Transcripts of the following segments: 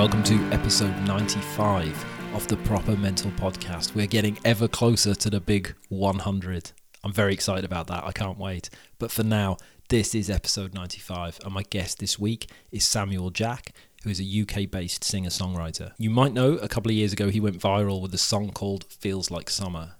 Welcome to episode 95 of the Proper Mental Podcast. We're getting ever closer to the big 100. I'm very excited about that. I can't wait. But for now, this is episode 95, and my guest this week is Samuel Jack, who is a UK based singer songwriter. You might know a couple of years ago he went viral with a song called Feels Like Summer.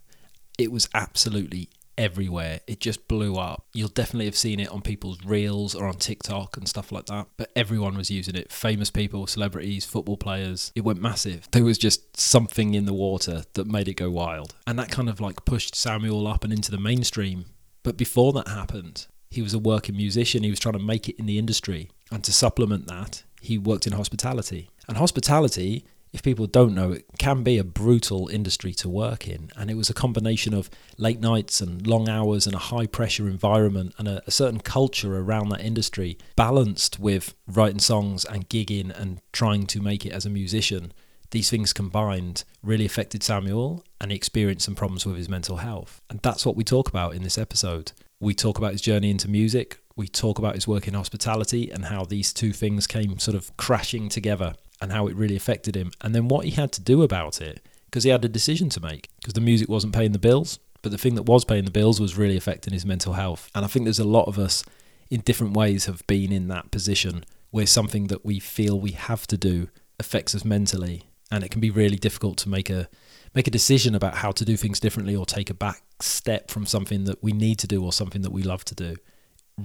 It was absolutely everywhere. It just blew up. You'll definitely have seen it on people's reels or on TikTok and stuff like that. But everyone was using it. Famous people, celebrities, football players. It went massive. There was just something in the water that made it go wild. And that kind of like pushed Samuel up and into the mainstream. But before that happened, he was a working musician. He was trying to make it in the industry. And to supplement that, he worked in hospitality. And hospitality if people don't know, it can be a brutal industry to work in. And it was a combination of late nights and long hours and a high pressure environment and a, a, certain culture around that industry, balanced with writing songs and gigging and trying to make it as a musician. These things combined really affected Samuel and he experienced some problems with his mental health. And that's what we talk about in this episode. We talk about his journey into music. We talk about his work in hospitality and how these two things came sort of crashing together and how it really affected him, and then what he had to do about it because he had a decision to make because the music wasn't paying the bills, but the thing that was paying the bills was really affecting his mental health. And I think there's a lot of us in different ways have been in that position where something that we feel we have to do affects us mentally, and it can be really difficult to make a make a decision about how to do things differently or take a back step from something that we need to do or something that we love to do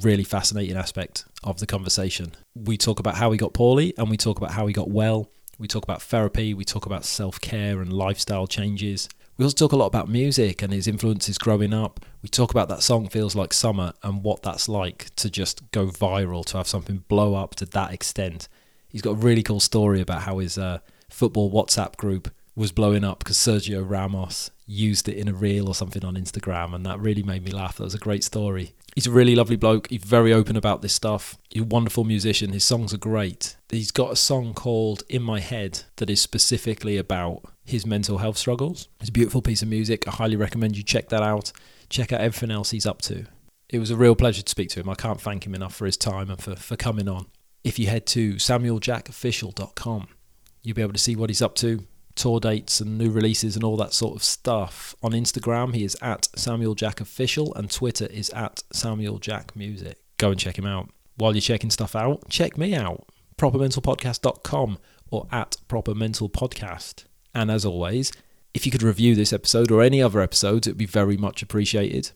really fascinating aspect of the conversation. We talk about how he got poorly and we talk about how he got well. We talk about therapy, we talk about self care and lifestyle changes. We also talk a lot about music and his influences growing up. We talk about that song Feels Like Summer and what that's like to just go viral, to have something blow up to that extent. He's got a really cool story about how his uh, football WhatsApp group was blowing up because Sergio Ramos used it in a reel or something on Instagram, and that really made me laugh. That was a great story. He's a really lovely bloke. He's very open about this stuff. He's a wonderful musician. His songs are great. He's got a song called In My Head that is specifically about his mental health struggles. It's a beautiful piece of music. I highly recommend you check that out. Check out everything else he's up to. It was a real pleasure to speak to him. I can't thank him enough for his time and for, for coming on. If you head to samueljackofficial.com, you'll be able to see what he's up to, tour dates and new releases and all that sort of stuff. On Instagram, he is at Samuel Jack Official, and Twitter is at Samuel Jack Music. Go and check him out. While you're checking stuff out, check me out, propermentalpodcast.com or at propermentalpodcast. And as always, if you could review this episode or any other episodes, it would be very much appreciated.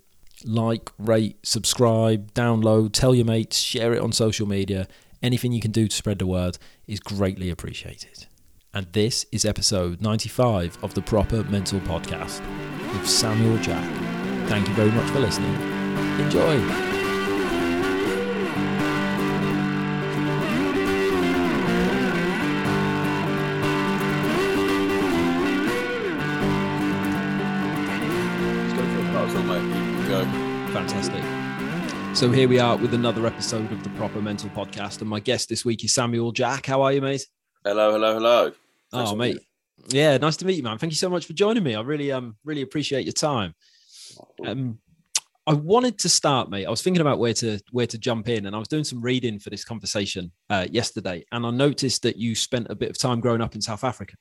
Like, rate, subscribe, download, tell your mates, share it on social media. Anything you can do to spread the word is greatly appreciated and this is episode 95 of the Proper Mental Podcast with Samuel Jack. Thank you very much for listening. Enjoy. So here we are with another episode of the Proper Mental Podcast, and my guest this week is Samuel Jack. How are you, mate? Hello, hello, hello. Nice oh, mate. Yeah, nice to meet you, man. Thank you so much for joining me. I really, um, really appreciate your time. Um, I wanted to start, mate. I was thinking about where to where to jump in, and I was doing some reading for this conversation uh, yesterday, and I noticed that you spent a bit of time growing up in South Africa,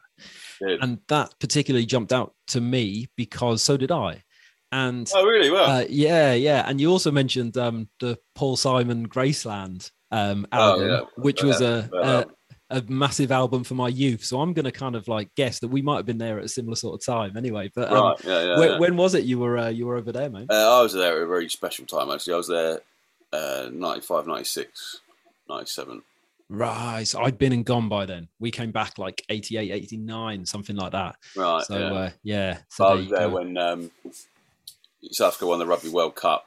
and that particularly jumped out to me because so did I. And oh, really? Well, uh, yeah, yeah. And you also mentioned um, the Paul Simon Graceland um, album, oh, yeah. which was a, a, a massive album for my youth. So I'm going to kind of like guess that we might have been there at a similar sort of time anyway. But um, right, yeah, yeah, when, yeah. when, was it you were uh, you were over there, mate? Uh, I was there at a very special time actually. I was there uh, 95, 96, 97. Right. So I'd been and gone by then. We came back like 88, 89, something like that. Right. So yeah. Uh, yeah so I was there when um, South Africa won the Rugby World Cup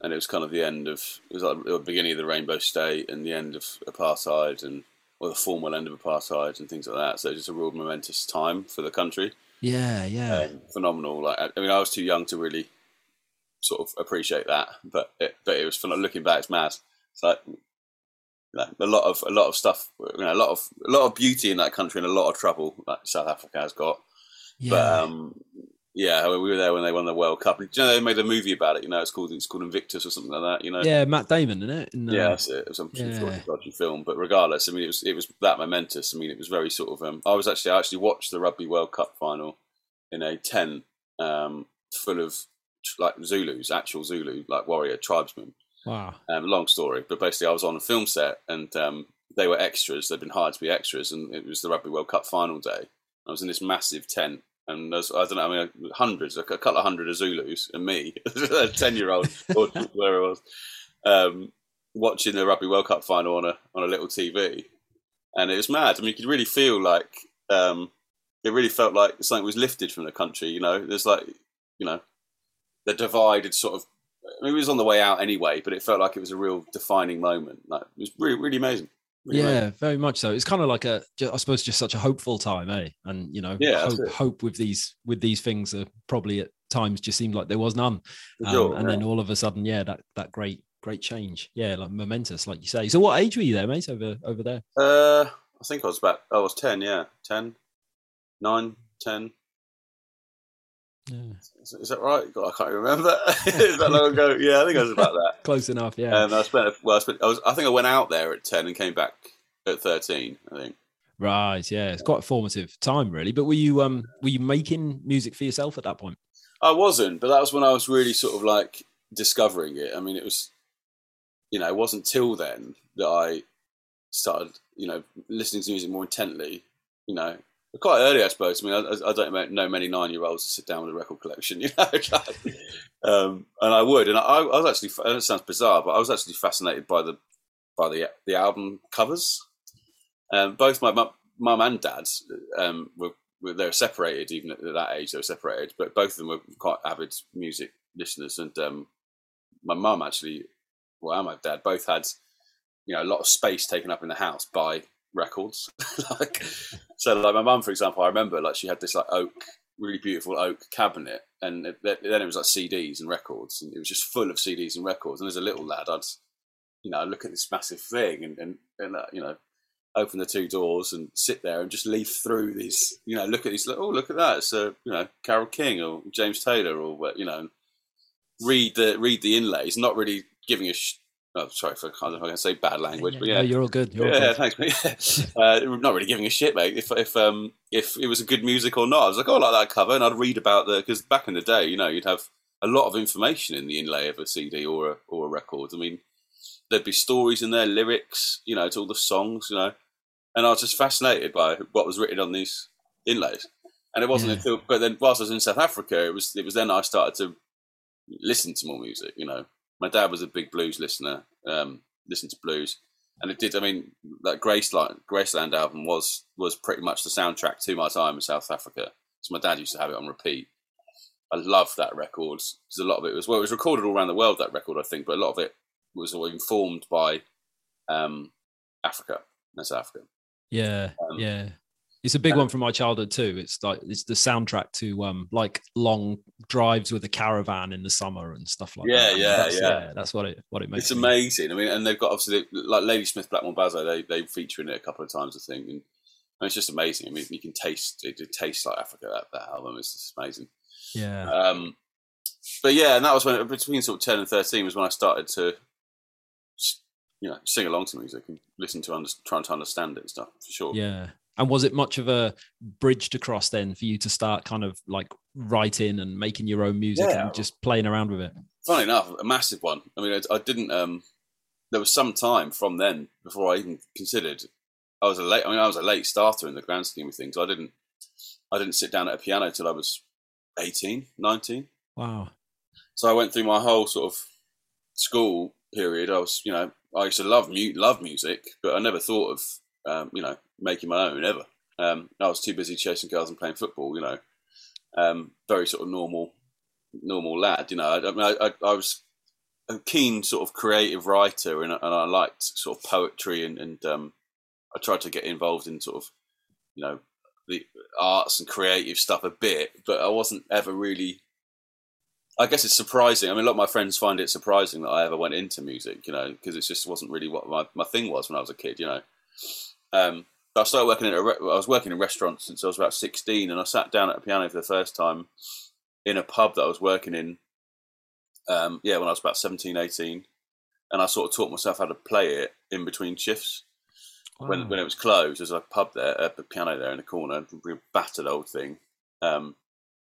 and it was kind of the end of it was like the beginning of the Rainbow State and the end of apartheid and or the formal end of apartheid and things like that. So just a real momentous time for the country. Yeah, yeah, Um, phenomenal. Like I mean, I was too young to really sort of appreciate that, but it, but it was fun. Looking back, it's mad. It's like a lot of a lot of stuff. You know, a lot of a lot of beauty in that country and a lot of trouble like South Africa has got. yeah. But um, yeah, we were there when they won the World Cup. Do you know they made a movie about it? You know, it's called it's called Invictus or something like that. You know, yeah, Matt Damon, isn't it? Yeah, that's it. It was sure yeah. a dodgy film, but regardless, I mean, it was it was that momentous. I mean, it was very sort of. Um, I was actually I actually watched the Rugby World Cup final in a tent um, full of like Zulus, actual Zulu, like warrior tribesmen. Wow. Um, long story, but basically, I was on a film set and um, they were extras. They'd been hired to be extras, and it was the Rugby World Cup final day. I was in this massive tent, and there's I don't know, I mean, hundreds, a couple of hundred of Zulus, and me, a ten-year-old, or where it was, um, watching the Rugby World Cup final on a on a little TV, and it was mad. I mean, you could really feel like um, it really felt like something was lifted from the country. You know, there's like you know, the divide had sort of. I mean, it was on the way out anyway, but it felt like it was a real defining moment. Like it was really, really amazing. Really yeah, very much so. It's kind of like a, I suppose, just such a hopeful time, eh? And you know, Yeah, hope, hope with these with these things are probably at times just seemed like there was none, um, sure, and yeah. then all of a sudden, yeah, that that great great change, yeah, like momentous, like you say. So, what age were you there, mate? Over over there? Uh, I think I was about. I was ten. Yeah, 10, 9, 10. Yeah. Is, is that right? God, I can't remember. is that long ago? Yeah, I think I was about that. Close enough, yeah. And I spent. Well, I spent. I was. I think I went out there at ten and came back at thirteen. I think. right, yeah. It's quite a formative time, really. But were you um were you making music for yourself at that point? I wasn't, but that was when I was really sort of like discovering it. I mean, it was, you know, it wasn't till then that I started, you know, listening to music more intently. You know, quite early, I suppose. I mean, I, I don't know many nine-year-olds to sit down with a record collection, you know, um, and I would. And I, I was actually, know it sounds bizarre, but I was actually fascinated by the by the the album covers. Um, both my mum, mum and dad um, were were- they were separated even at that age they were separated but both of them were quite avid music listeners and um, my mum actually well and my dad both had you know a lot of space taken up in the house by records like so like my mum for example i remember like she had this like oak really beautiful oak cabinet and it, then it was like cds and records and it was just full of cds and records and as a little lad i'd you know look at this massive thing and and, and uh, you know open the two doors and sit there and just leaf through these, you know, look at these, oh, look at that. It's, uh, you know, Carole King or James Taylor or, what, you know, read the read the inlays, not really giving a, sh- oh, sorry for I can't, if I can say bad language, but No, yeah. you're all good. You're all Yeah, good. thanks, mate. uh, not really giving a shit, mate. If if um if it was a good music or not, I was like, oh, I like that cover, and I'd read about the because back in the day, you know, you'd have a lot of information in the inlay of a CD or a or a record. I mean, there'd be stories in there, lyrics, you know, to all the songs, you know, and I was just fascinated by what was written on these inlays. And it wasn't Yeah. until, but then whilst I was in South Africa, it was it was then I started to listen to more music. You know, my dad was a big blues listener, um, listened to blues, and it did. I mean, that Graceland Graceland album was was pretty much the soundtrack to my time in South Africa. So my dad used to have it on repeat. I love that record because a lot of it was well, it was recorded all around the world. That record, I think, but a lot of it was informed by um, Africa South Africa. Yeah, Um, yeah. It's a big one from my childhood too. It's like it's the soundtrack to um like long drives with a caravan in the summer and stuff like Yeah, that. yeah, that's, yeah. That's what it what it makes. It's amazing. I mean, and they've got obviously like Ladysmith Black Mambazo. They they feature in it a couple of times, I think, and, and it's just amazing. I mean, you can taste it. It tastes like Africa. That, that album is just amazing. Yeah, Um, but yeah, and that was when between sort of ten and thirteen was when I started to, you know, sing along to music and listen to under, trying to understand it and stuff for sure. yeah. And was it much of a bridge to cross then for you to start kind of like writing and making your own music Yeah. and just playing around with it? Funny enough, a massive one. I mean, I, I didn't. Um, there was some time from then before I even considered. I was a late. I mean, I was a late starter in the grand scheme of things. I didn't. I didn't sit down at a piano till I was 18, 19. Wow. So I went through my whole sort of school period. I was, you know, I used to love mu- love music, but I never thought of, um, you know, making my own ever. Um, I was too busy chasing girls and playing football. You know, um, very sort of normal, normal lad. You know, I, I mean, I, I, was a keen sort of creative writer, and, and I liked sort of poetry, and, and um, I tried to get involved in sort of, you know, the arts and creative stuff a bit, but I wasn't ever really. I guess it's surprising. I mean, a lot of my friends find it surprising that I ever went into music, you know, because it just wasn't really what my, my thing was when I was a kid, you know. Um, I started working in a re- I was working in restaurants since I was about 16, and I sat down at a piano for the first time in a pub that I was working in. Um, yeah, when I was about 17, 18, and I sort of taught myself how to play it in between shifts. Wow. When when it was closed, there's a pub there, a piano there in the corner, real battered old thing. Um,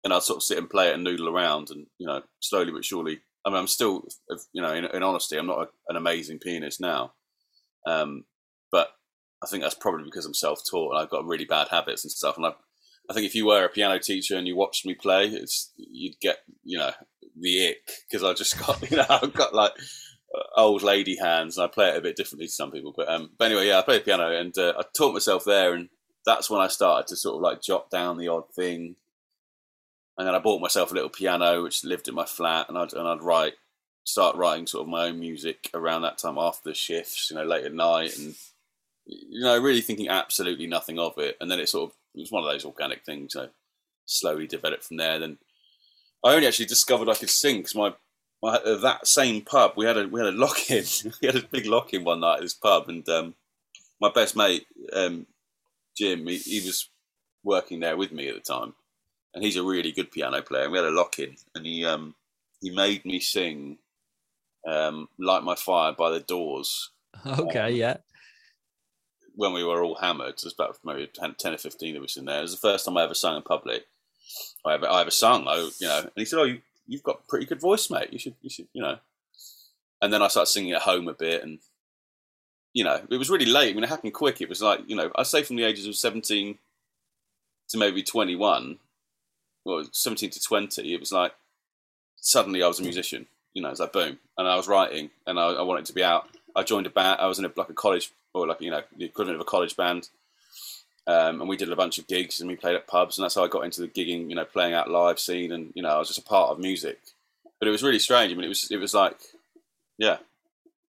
and I'd sort of sit and play it and noodle around, and you know, slowly but surely. I mean, I'm still, you know, in, in honesty, I'm not a, an amazing pianist now, um, but I think that's probably because I'm self-taught and I've got really bad habits and stuff. And I, I think if you were a piano teacher and you watched me play, it's you'd get you know the ick because I just got you know I've got like old lady hands and I play it a bit differently to some people. But um, but anyway, yeah, I play the piano and uh, I taught myself there, and that's when I started to sort of like jot down the odd thing. And then I bought myself a little piano which lived in my flat, and I'd and I'd write, start writing sort of my own music around that time after the shifts, you know, late at night, and you know, really thinking absolutely nothing of it. And then it sort of it was one of those organic things. You know, slowly developed from there. Then I only actually discovered I could sing because my, my uh, that same pub we had a we had a lock in we had a big lock in one night at this pub and um, my best mate um, Jim he, he, was working there with me at the time and he's a really good piano player and we had a lock in and he um, he made me sing um, "Light My Fire" by the Doors. Okay, um, yeah when we were all hammered. There's about maybe 10, 10, or 15 of us in there. It was the first time I ever sang in public. I ever, I ever sung, I, you know. And he said, "Oh, you, you've got a pretty good voice, mate. You should, you should, you know." And then I started singing at home a bit, and you know, it was really late. I mean, it happened quick. It was like, you know, I say from the ages of 17 to maybe 21, well, 17 to 20, it was like suddenly I was a musician. You know, it's like boom, and I was writing, and I, I wanted to be out. I joined a band. I was in a, like a college or like you know the equivalent of a college band. Um, and we did a bunch of gigs and we played at pubs, and that's how I got into the gigging, you know, playing out live scene, and you know, I was just a part of music. But it was really strange. I mean, it was it was like, yeah,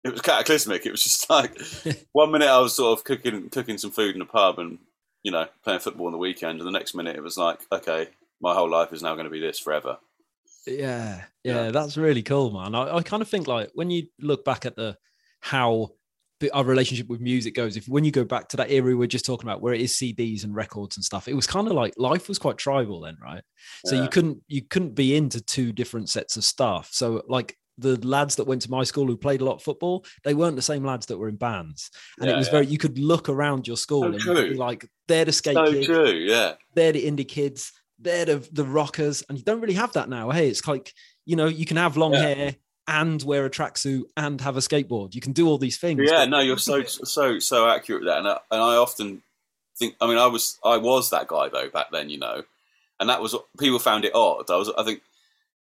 it was cataclysmic. It was just like one minute I was sort of cooking cooking some food in a pub and you know playing football on the weekend, and the next minute it was like, okay, my whole life is now going to be this forever. Yeah, yeah, yeah. that's really cool, man. I, I kind of think like when you look back at the how our relationship with music goes if when you go back to that era we were just talking about where it is cds and records and stuff it was kind of like life was quite tribal then right so yeah. you couldn't you couldn't be into two different sets of stuff so like the lads that went to my school who played a lot of football, they weren't the same lads that were in bands. And yeah, it was yeah. very, you could look around your school so and true. be like, they're the skate so kids, true, yeah. They're the indie kids, they're the, the rockers. And you don't really have that now. Hey, it's like, you know, you can have long hair, and wear a tracksuit and have a skateboard. You can do all these things. Yeah, no, you're so so so accurate with that, and I, and I often think. I mean, I was I was that guy though back then, you know, and that was people found it odd. I was I think.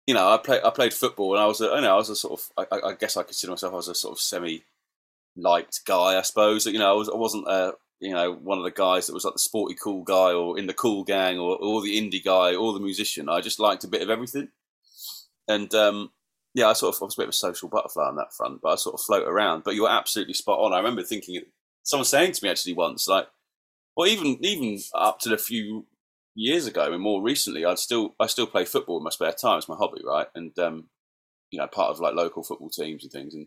You know, I played. I played football, and I was, a, you know, I was a sort of. I, I guess I consider myself as a sort of semi-liked guy. I suppose. You know, I was. I wasn't a you know, one of the guys that was like the sporty cool guy or in the cool gang or, or the indie guy or the musician. I just liked a bit of everything. And um, yeah, I sort of I was a bit of a social butterfly on that front, but I sort of float around. But you're absolutely spot on. I remember thinking, someone saying to me actually once, like, well, even even up to a few years ago and more recently, I'd still I still play football in my spare time. It's my hobby, right? And um, you know, part of like local football teams and things. And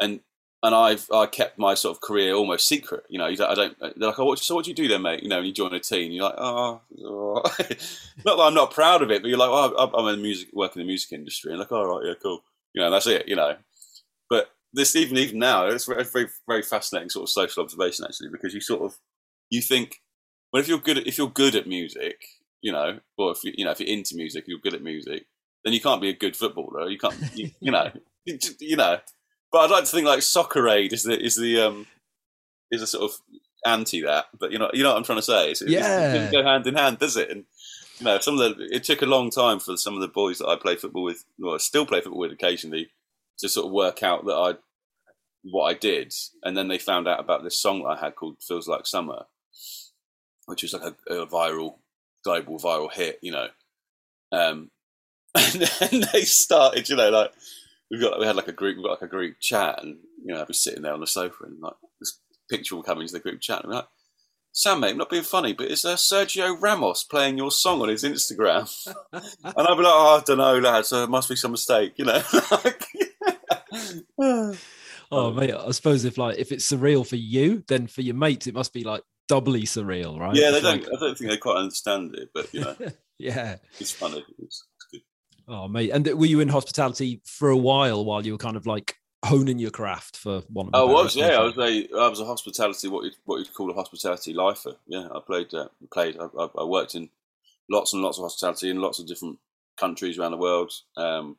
and and I've I kept my sort of career almost secret. You know, I don't. They're like, oh, so what do you do then, mate? You know, and you join a team, you're like, oh, oh. not that I'm not proud of it, but you're like, oh, I'm in music, working in the music industry, and like, all oh, right, yeah, cool. You know, that's it. You know, but this even even now, it's very very very fascinating sort of social observation actually, because you sort of you think, well, if you're good at, if you're good at music, you know, or if you you know if you're into music, you're good at music, then you can't be a good footballer. You can't, you, you know, you know but I'd like to think like Soccer Aid is the is the um is a sort of anti that. But you know you know what I'm trying to say. It's, yeah, it doesn't go hand in hand, does it? And you know, some of the it took a long time for some of the boys that I play football with, or still play football with occasionally, to sort of work out that I what I did, and then they found out about this song that I had called "Feels Like Summer," which was like a, a viral, global viral hit, you know. Um, and then they started, you know, like we got we had like a group, we got like a group chat, and you know, I'd be sitting there on the sofa, and like this picture will come into the group chat, and I'm like, Sam, mate, I'm not being funny, but is uh, Sergio Ramos playing your song on his Instagram? and I'd be like, oh, I don't know, lads, so there must be some mistake, you know. oh, mate, I suppose if like if it's surreal for you, then for your mates it must be like doubly surreal, right? Yeah, they It's don't. like- I don't think they quite understand it, but you know, yeah. it's funny. It's. Oh, mate. And were you in hospitality for a while while you were kind of like honing your craft for one? of I was, yeah. I was a, I was a hospitality, what you'd, what you'd call a hospitality lifer. Yeah, I played, uh, played. I, I, I worked in lots and lots of hospitality in lots of different countries around the world, um,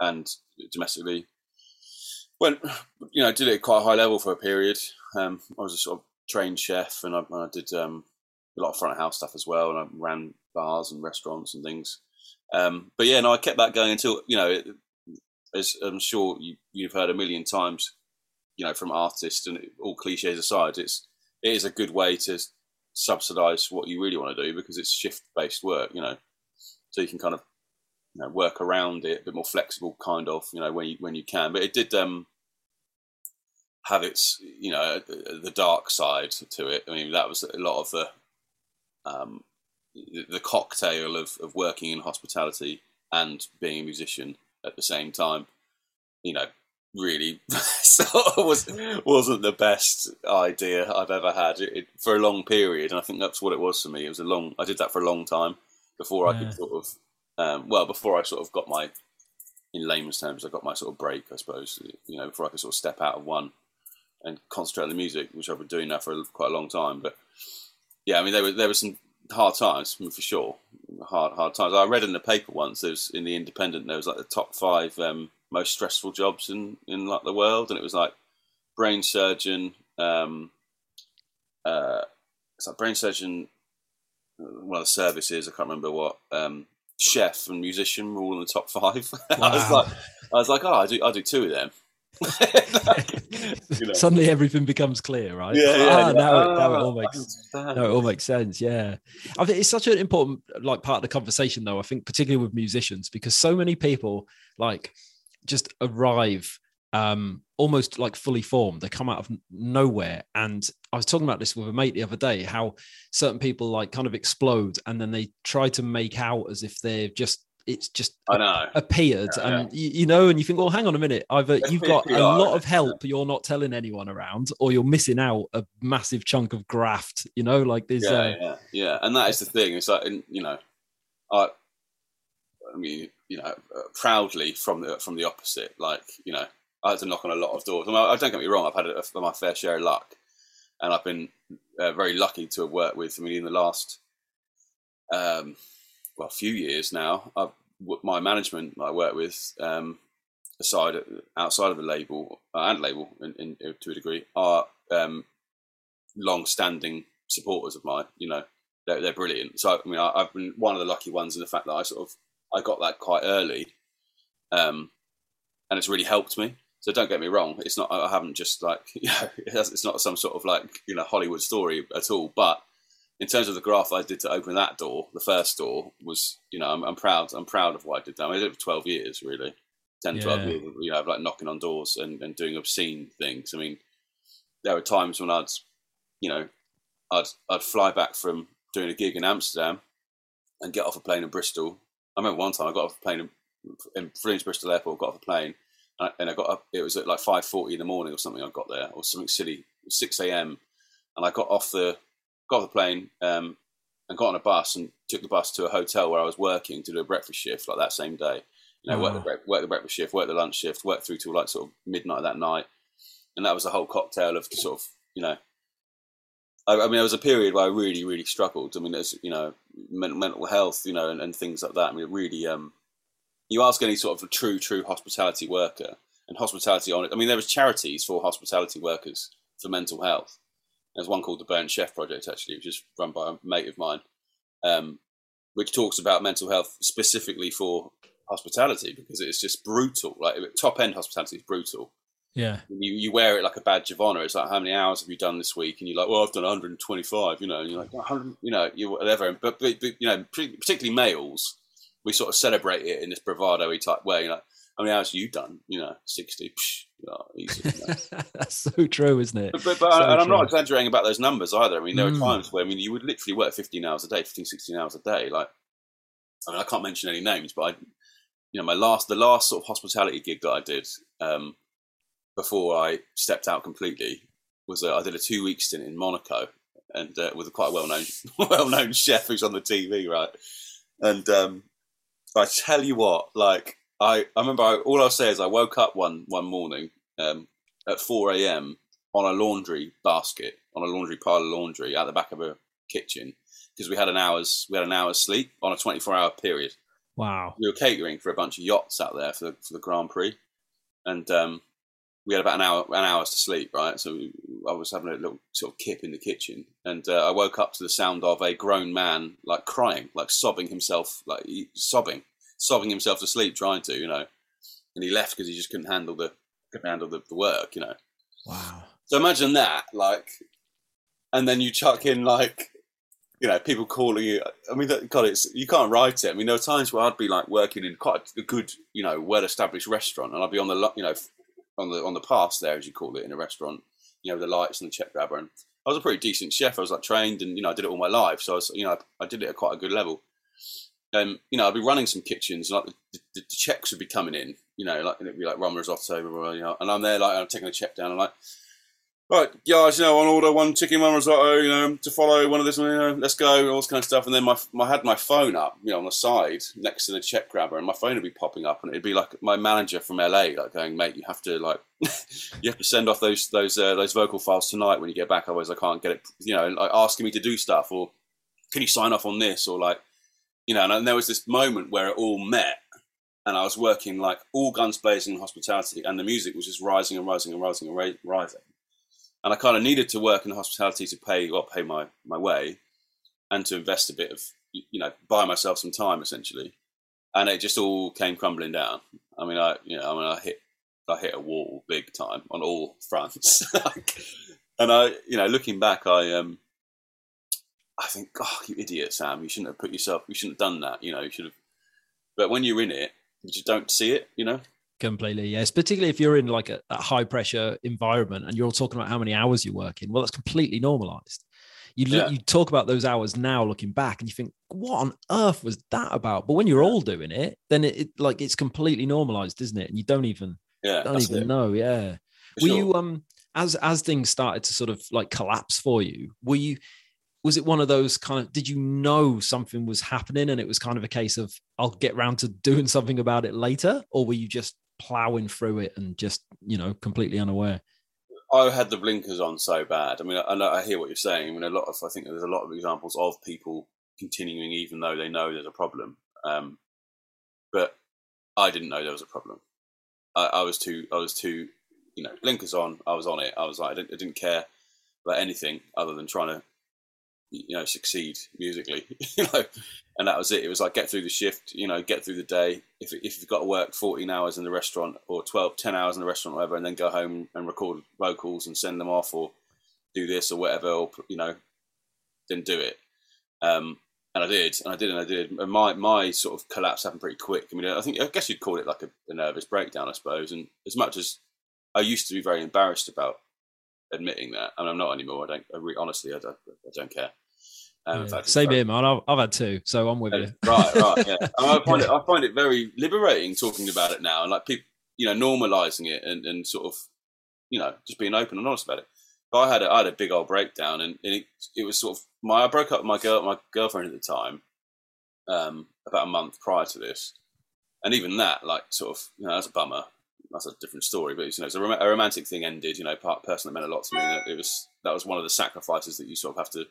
and domestically. Went, you know, did it at quite a high level for a period. Um, I was a sort of trained chef, and I, I did um, a lot of front of house stuff as well, and I ran bars and restaurants and things. Um, but yeah, no, I kept that going until you know, as I'm sure you, you've heard a million times, you know, from artists and all cliches aside, it's it is a good way to subsidize what you really want to do because it's shift based work, you know, so you can kind of you know work around it a bit more flexible, kind of, you know, when you when you can. But it did um have its you know the dark side to it. I mean, that was a lot of the um the the cocktail of, of working in hospitality and being a musician at the same time, you know, really sort of was wasn't the best idea I've ever had it, it, for a long period, and I think that's what it was for me. It was a long. I did that for a long time before I could sort of, um, well, before I sort of got my, in layman's terms, I got my sort of break, I suppose. You know, before I could sort of step out of one and concentrate on the music, which I've been doing now for quite a long time. But yeah, I mean, there were there were some hard times for sure. Hard hard times. I read in the paper once. There was in the Independent. There was like the top five um, most stressful jobs in in like the world, and it was like brain surgeon. Um, uh, it's like brain surgeon. uh, One of the services. I can't remember what. Um, chef and musician were all in the top five. I was like, I was like, oh, I do, I do two of them. You know. Suddenly everything becomes clear, right? Yeah, yeah. Ah, now, it, now it all makes understand. no, it all makes sense. Yeah, I think it's such an important like part of the conversation, though. I think particularly with musicians because so many people like just arrive um almost like fully formed. They come out of nowhere, and I was talking about this with a mate the other day. How certain people like kind of explode, and then they try to make out as if they've just it's just I know. appeared Yeah, and You, you know and you think well hang on a minute either you've got a lot of help you're not telling anyone around or you're missing out a massive chunk of graft you know like this yeah, uh, yeah, yeah, and that is the thing. It's like, you know, I, I mean, you know, uh, proudly from the from the opposite. Like, you know, I had to knock on a lot of doors. I, mean, I don't get me wrong. I've had a, my fair share of luck, and I've been uh, very lucky to have worked with. I mean, in the last, um, well, a few years now, I've, my management I work with, um, aside outside of the label uh, and label in, in, to a degree, are um, long-standing supporters of mine. You know, they're, they're brilliant. So I mean, I, I've been one of the lucky ones in the fact that I sort of I got that quite early, um, and it's really helped me. So don't get me wrong, it's not I haven't just like you know it's not some sort of like you know Hollywood story at all. But in terms of the graph I did to open that door, the first door was you know I'm, I'm proud I'm proud of what I did. That. I, mean, I did it for twelve years really. 10, 12 years, you know, like knocking on doors and, and doing obscene things. I mean, there were times when I'd, you know, I'd I'd fly back from doing a gig in Amsterdam and get off a plane in Bristol. I remember one time I got off a plane in, in Bristol Airport, got off a plane, and I, and I got up. It was at like five forty in the morning or something. I got there or something silly, It six a.m. and I got off the got off the plane um, and got on a bus and took the bus to a hotel where I was working to do a breakfast shift like that same day. You know, work, the, bre- work the breakfast shift, work the lunch shift, work through till like sort of midnight that night, and that was a whole cocktail of sort of you know I, I mean, there was a period where I really, really struggled. I mean, there's you know mental, mental health, you know, and, and things like that. I mean, it really, um, you ask any sort of a true, true hospitality worker and hospitality on it. I mean, there was charities for hospitality workers for mental health. There's one called the Burnt Chef Project, actually, which is run by a mate of mine, um, which talks about mental health specifically for hospitality because it's just brutal. Like top end hospitality is brutal yeah you, you wear it like a badge of honor. It's like how many hours have you done this week? And you're like, well, I've done 125. You know, and you're like 100. You know, you whatever. But, but, but you know, particularly males, we sort of celebrate it in this bravado type way. You know, How mean, how's you done? You know, 60. Psh, oh, easy, you know. That's so true, isn't it? But, but, So and I'm not exaggerating about those numbers either. I mean, there Mm. are times where I mean, you would literally work 15 hours a day, 15, 16 hours a day. Like, I mean, I can't mention any names, but I, you know, my last, the last sort of hospitality gig that I did um, before I stepped out completely was uh, I did a two week stint in Monaco, and uh, with a quite well known, well known chef who's on the TV, right? And um, I tell you what, like I, I remember I, all I'll say is I woke up one one morning um, at four a.m. on a laundry basket, on a laundry pile of laundry at the back of a kitchen because we had an hour's we had an hour's sleep on a twenty four hour period. Wow. We were catering for a bunch of yachts out there for the, for the Grand Prix, and um, we had about an hour an hours to sleep. Right, so we, I was having a little sort of kip in the kitchen, and uh, I woke up to the sound of a grown man like crying, like sobbing himself, like sobbing, sobbing himself to sleep, trying to, you know. And he left because he just couldn't handle the couldn't handle the, the work, you know. Wow. So imagine that, like, and then you chuck in like, you know, people calling you. I mean, that- God, it's you can't write it. I mean, there were times where I'd be like working in quite a good, you know, well-established restaurant, and I'd be on the, you know, on the on the pass there, as you call it, in a restaurant, you know, the lights and the check grabber. And I was a pretty decent chef. I was like trained, and you know, I did it all my life, so I was, you know, I, I did it at quite a good level. Um, you know, I'd be running some kitchens, like the, the, the checks would be coming in, you know, like it'd be like rum risotto, you know, and I'm there, like I'm taking a check down, I'm like, right, guys, you know, on order one chicken rum risotto, you know, to follow one of this, you know, let's go, all this kind of stuff, and then my, my I had my phone up, you know, on the side next to the check grabber, and my phone would be popping up, and it'd be like my manager from LA, like going, mate, you have to like, you have to send off those those uh, those vocal files tonight when you get back, otherwise I can't get it, you know, like asking me to do stuff, or can you sign off on this, or like you know, and, and there was this moment where it all met, and I was working like all guns blazing in hospitality, and the music was just rising and rising and rising and ra- rising, and I kind of needed to work in hospitality to pay well pay my my way, and to invest a bit of you know buy myself some time essentially, and it just all came crumbling down. I mean, I you know, I mean, I hit I hit a wall big time on all fronts, and I you know looking back, I um. I think, oh, you idiot, Sam! You shouldn't have put yourself. You shouldn't have done that. You know, you should have. But when you're in it, you just don't see it. You know. Completely, yes. Particularly if you're in like a, a high pressure environment and you're all talking about how many hours you're working. Well, that's completely normalized. You Yeah. you talk about those hours now, looking back, and you think, what on earth was that about? But when you're all doing it, then it, it like it's completely normalized, isn't it? And you don't even Yeah. don't even it, know. Yeah. for were sure. you um as as things started to sort of like collapse for you? Were you was it one of those kind of did you know something was happening and it was kind of a case of I'll get round to doing something about it later, or were you just plowing through it and just you know completely unaware? I had the blinkers on so bad. I mean, I, I hear what you're saying. I mean, a lot of I think there's a lot of examples of people continuing even though they know there's a problem. Um, but I didn't know there was a problem. I, I was too. I was too. You know, blinkers on. I was on it. I was like, I didn't, I didn't care about anything other than trying to, you know, succeed musically. you know, and that was it. It was like get through the shift. You know, get through the day. If if you've got to work 14 hours in the restaurant or 12, 10 hours in the restaurant, whatever, and then go home and record vocals and send them off, or do this or whatever, or you know, then do it. Um, and I did, and I did, and I did. And my my sort of collapse happened pretty quick. I mean, I think I guess you'd call it like a, a nervous breakdown, I suppose. And as much as I used to be very embarrassed about admitting that, and I'm not anymore. I don't. I re- honestly, I don't. I don't care. Um, Yeah. Same here, man. I've, I've had two, so I'm with you. right, right, yeah. I find it, I find it very liberating talking about it now, and like people, you know, normalizing it and, and sort of, you know, just being open and honest about it. But I had a, I had a big old breakdown, and, and it, it was sort of my I broke up with my girl my girlfriend at the time, um, about a month prior to this, and even that, like, sort of, you know, that's a bummer. That's a different story, but it's, you know, it's a, rom- a romantic thing ended. You know, part person that meant a lot to me. and It was that was one of the sacrifices that you sort of have to,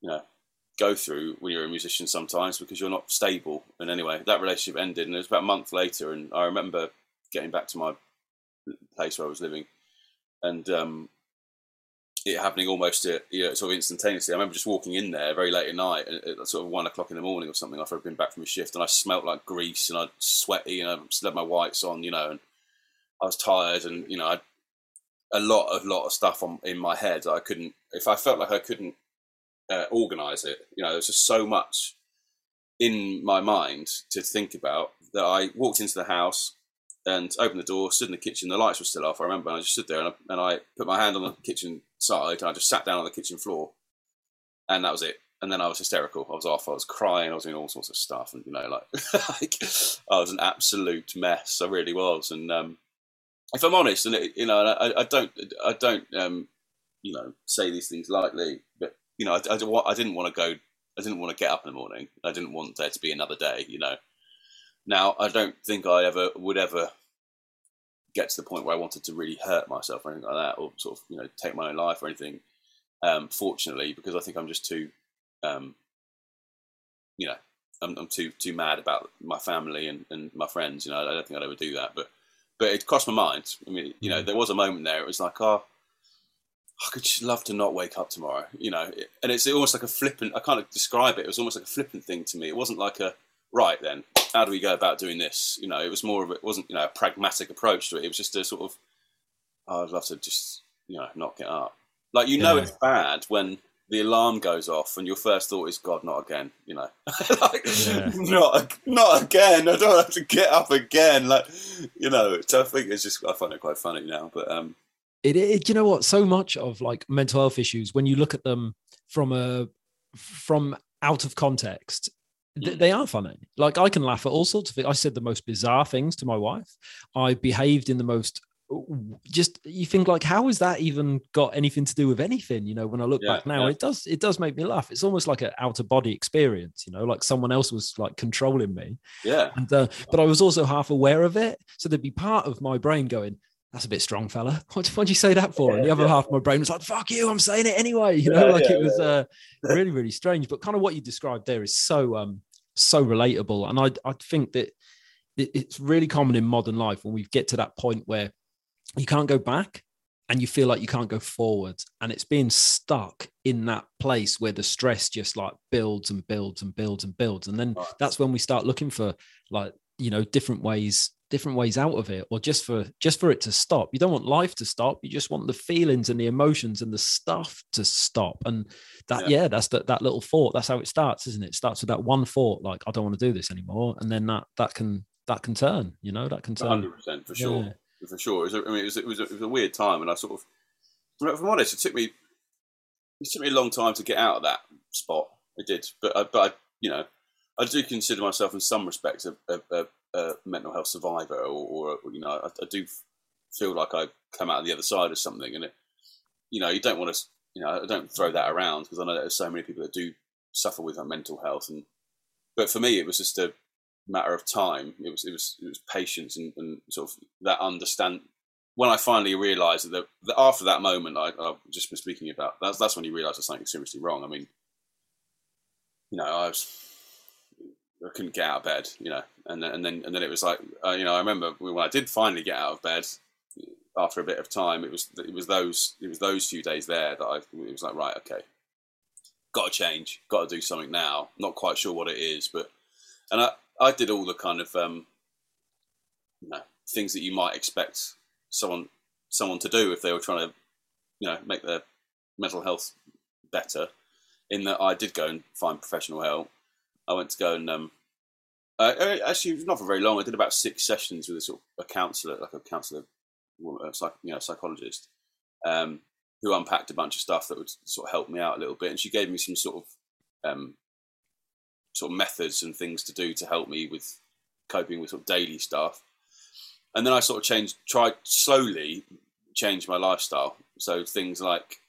you know, go through when you're a musician sometimes because you're not stable. And anyway, that relationship ended, and it was about a month later. And I remember getting back to my place where I was living, and um, it happening almost you know, sort of instantaneously. I remember just walking in there very late at night, at sort of one o'clock in the morning or something, after I'd been back from a shift, and I smelt like grease, and I'd sweaty, and I still had my whites on, you know, and I was tired, and you know, I a lot of lot of stuff on in my head I couldn't. If I felt like I couldn't uh, organize it, you know, there's just so much in my mind to think about that I walked into the house and opened the door, stood in the kitchen. The lights were still off. I remember I just stood there and I, and I put my hand on the kitchen side and I just sat down on the kitchen floor, and that was it. And then I was hysterical. I was off. I was crying. I was doing all sorts of stuff, and you know, like, like I was an absolute mess. I really was. And um, if I'm honest, and it, you know, I, I don't, I don't, um, you know, say these things lightly, but you know, I, I, I didn't want to go. I didn't want to get up in the morning. I didn't want there to be another day. You know. Now, I don't think I ever would ever get to the point where I wanted to really hurt myself or anything like that, or sort of you know take my own life or anything. Um, fortunately, because I think I'm just too, um, you know, I'm, I'm, too too mad about my family and, and my friends. You know, I don't think I'd ever do that, but but it crossed my mind. I mean, you know, mm. there was a moment there. It was like, oh, I could just love to not wake up tomorrow. You know, and it's almost like a flippant. I can't describe it. It was almost like a flippant thing to me. It wasn't like a right then how do we go about doing this? You know, it was more of it wasn't you know a pragmatic approach to it. It was just a sort of oh, I'd love to just you know not get up. Like you know yeah. it's bad when the alarm goes off and your first thought is God, not again. You know, like yeah. not not again. I don't have to get up again. Like you know, so I think it's just I find it quite funny now, but um. It, it, you know what? So much of like mental health issues, when you look at them from a from out of context, Mm. they are funny. Like I can laugh at all sorts of things. I said the most bizarre things to my wife. I behaved in the most just you think like how has that even got anything to do with anything you know when i look yeah, back now yeah. it does it does make me laugh it's almost like an out of body experience you know like someone else was like controlling me yeah and uh, but i was also half aware of it so there'd be part of my brain going that's a bit strong, fella. What, what'd you say that for? Yeah, and the other yeah. half of my brain was like, fuck you, I'm saying it anyway. You know, yeah, like it was uh, really, really strange. But kind of what you described there is so um so relatable. And I, I think that it's really common in modern life when we get to that point where you can't go back and you feel like you can't go forward and it's being stuck in that place where the stress just like builds and builds and builds and builds and then that's when we start looking for like you know different ways different ways out of it or just for just for it to stop. You don't want life to stop. You just want the feelings and the emotions and the stuff to stop. And that yeah, yeah that's that that little thought. That's how it starts isn't it? it starts with that one thought like i don't want to do this anymore. And then that that can that can turn you know that can turn. 100% for sure. Yeah. for sure. It was, I mean it was, it was, a, it was a weird time and i sort of i'm honest it took me it took me a long time to get out of that spot. It did. But I, but I, you know I do consider myself in some respects a, a, a a mental health survivor, or, or you know, I, I, do feel like I come out the other side of something, and it, you know, you don't want to, you know, I don't throw that around because I know there's so many people that do suffer with mental health, and but for me, it was just a matter of time. It was it was it was patience and, and sort of that understand. When I finally realised that, that, after that moment, I, I've just been speaking about, that's that's when you realise there's something seriously wrong. I mean, you know, I was I couldn't get out of bed, you know, and then and then and then it was like, uh, you know, I remember when I did finally get out of bed after a bit of time, it was it was those it was those few days there that I it was like, right, okay, got to change, got to do something now. Not quite sure what it is, but and I I did all the kind of um, you know things that you might expect someone someone to do if they were trying to you know make their mental health better. In that I did go and find professional help I went to go and um, uh, actually not for very long. I did about six sessions with a sort of a counsellor, like a psych, you know, psychologist, um, who unpacked a bunch of stuff that would sort of help me out a little bit. And she gave me some sort of um, sort of methods and things to do to help me with coping with sort of daily stuff. And then I sort of changed, tried slowly change my lifestyle. So things like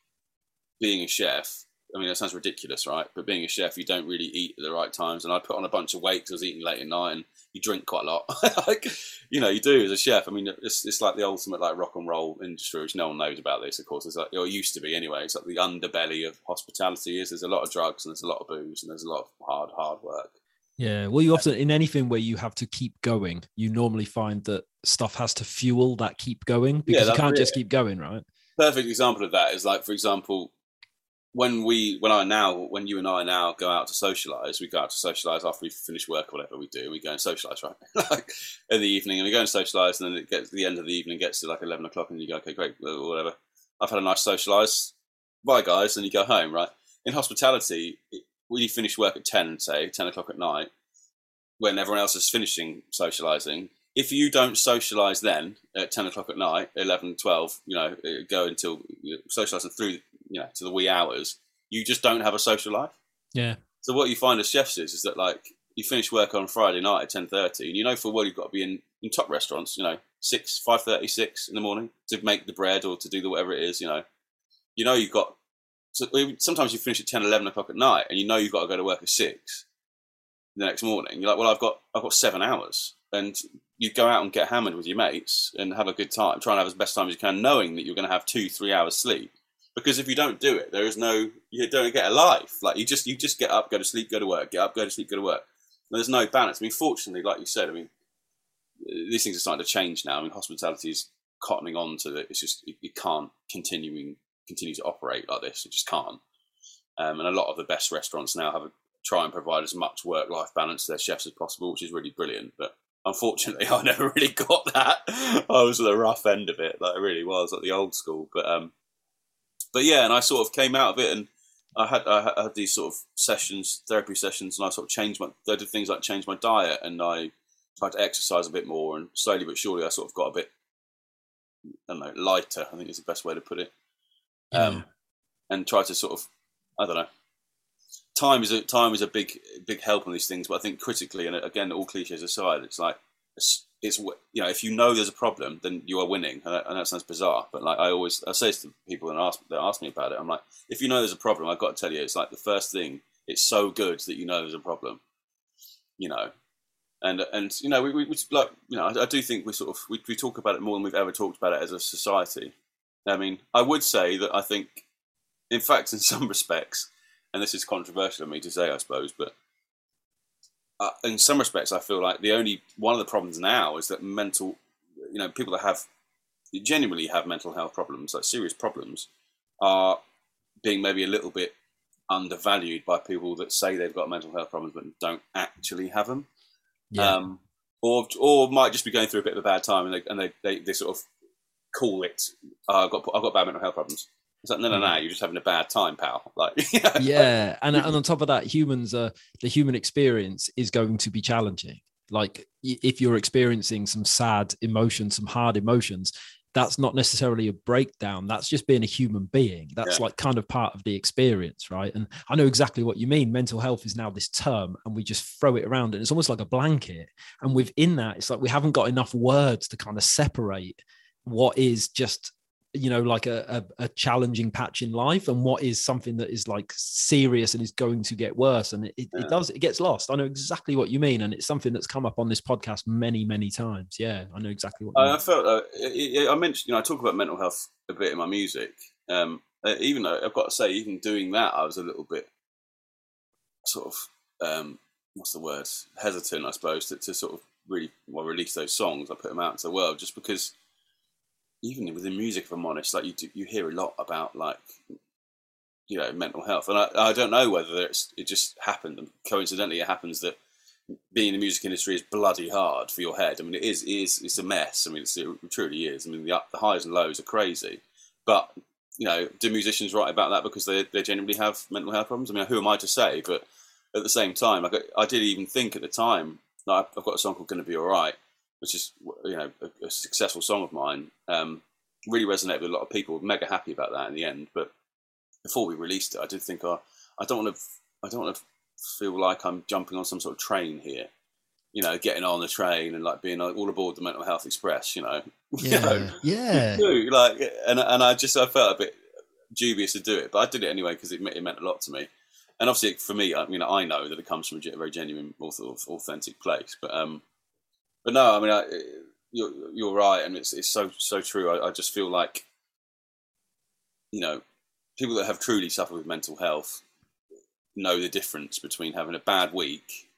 being a chef I mean, that sounds ridiculous, right? But being a chef, you don't really eat at the right times. And I put on a bunch of weight because I was eating late at night, and you drink quite a lot. like, you know, you do as a chef. I mean, it's, it's like the ultimate like rock and roll industry, which no one knows about this, of course. It's like, or it used to be anyway. It's like the underbelly of hospitality is. There's a lot of drugs and there's a lot of booze and there's a lot of hard, hard work. Yeah. Well, you often, in anything where you have to keep going, you normally find that stuff has to fuel that keep going because yeah, you can't just keep going, right? Perfect example of that is like, for example, when we when I now when you and I now go out to socialise, we go out to socialise after we finish work or whatever we do. We go and socialise right like in the evening, and we go and socialise, and then it gets the end of the evening, gets to like eleven o'clock, and you go, okay, great, whatever. I've had a nice socialise. Bye, guys, and you go home. Right in hospitality, when you finish work at ten, say ten o'clock at night, when everyone else is finishing socializing. If you don't socialize then at 10 o'clock at night, 11, 12, you know, uh, go until you socializing through, you know, to the wee hours, you just don't have a social life. Yeah. So what you find as chefs is, is that like you finish work on Friday night at 10.30 and you know for well you've got to be in, in top restaurants, you know, 6, 5.30, 6 in the morning to make the bread or to do the whatever it is, you know. You know you've got, so sometimes you finish at 10, 11 o'clock at night and you know you've got to go to work at 6 the next morning. You're like, well, I've got I've got seven hours, and you go out and get hammered with your mates and have a good time, try and have as best time as you can, knowing that you're going to have two three hours sleep. Because if you don't do it, there is no you don't get a life. Like you just you just get up, go to sleep, go to work, get up, go to sleep, go to work. And there's no balance. I mean, fortunately, like you said, I mean, these things are starting to change now. I mean, hospitality is cottoning on to that. It's just you can't continuing continue to operate like this. It just can't. Um, and a lot of the best restaurants now have a, try and provide as much work life balance to their chefs as possible, which is really brilliant. But unfortunately, I never really got that. I was at the rough end of it, like I really was at the old school. But um, but yeah, and I sort of came out of it, and I had I had these sort of sessions, therapy sessions, and I sort of changed my. I did things like change my diet, and I tried to exercise a bit more, and slowly but surely, I sort of got a bit. I don't know, lighter. I think is the best way to put it. Um, and try to sort of, I don't know, time is a time is a big big help on these things. But I think critically, and again, all cliches aside, it's like it's, it's you know if you know there's a problem, then you are winning, and that, and that sounds bizarre. But like I always I say to people and ask that ask me about it, I'm like, if you know there's a problem, I've got to tell you, it's like the first thing. It's so good that you know there's a problem, you know, and and you know we, we, we like you know I, I, do think we sort of we, we talk about it more than we've ever talked about it as a society. I mean, I would say that I think, in fact, in some respects, and this is controversial of me to say, I suppose, but uh, in some respects, I feel like the only one of the problems now is that mental, you know, people that have genuinely have mental health problems, like serious problems, are being maybe a little bit undervalued by people that say they've got mental health problems but don't actually have them. Yeah. Um, or, or might just be going through a bit of a bad time and they, and they, they, they sort of call it, uh, I've, got, I've got bad mental health problems. It's like, no, no, no, you're just having a bad time, pal. Like, yeah, and and on top of that, humans are the human experience is going to be challenging. Like, if you're experiencing some sad emotions, some hard emotions, that's not necessarily a breakdown. That's just being a human being. That's yeah. like kind of part of the experience, right? And I know exactly what you mean. Mental health is now this term, and we just throw it around, and it's almost like a blanket. And within that, it's like we haven't got enough words to kind of separate what is just you know like a, a, a, challenging patch in life and what is something that is like serious and is going to get worse. And it, it, yeah. it, does it gets lost. I know exactly what you mean and it's something that's come up on this podcast many many times. Yeah i know exactly what I, I, felt uh, i mentioned you know i talk about mental health a bit in my music. Um, uh, even though i've got to say even doing that i was a little bit sort of um, what's the word? Hesitant i suppose to, to sort of really well release those songs. I put them out into the world just because even within music, if I'm honest, like you do, you hear a lot about like you know mental health, and I, I don't know whether it's it just happened. Coincidentally, it happens that being in the music industry is bloody hard for your head. I mean, it is it is it's a mess. I mean, it truly is. I mean, the, the highs and lows are crazy, but you know, do musicians write about that because they they genuinely have mental health problems? I mean, who am I to say? But at the same time, like I, I did even think at the time, I've got a song called "Gonna Be Alright," which is you know a, a successful song of mine, um, really resonated with a lot of people. Mega happy about that in the end. But before we released it, I did think, oh, I don't want to, I don't want to feel like I'm jumping on some sort of train here. You know, getting on the train and like being all aboard the Mental Health Express. You know, yeah, you know, yeah. like, and and I just I felt a bit dubious to do it, but I did it anyway because it, it meant a lot to me. And obviously, for me, I mean, I know that it comes from a very genuine, authentic place. But um, but no, I mean, I, you're, you're right, and it's it's so so true. I, I just feel like you know people that have truly suffered with mental health know the difference between having a bad week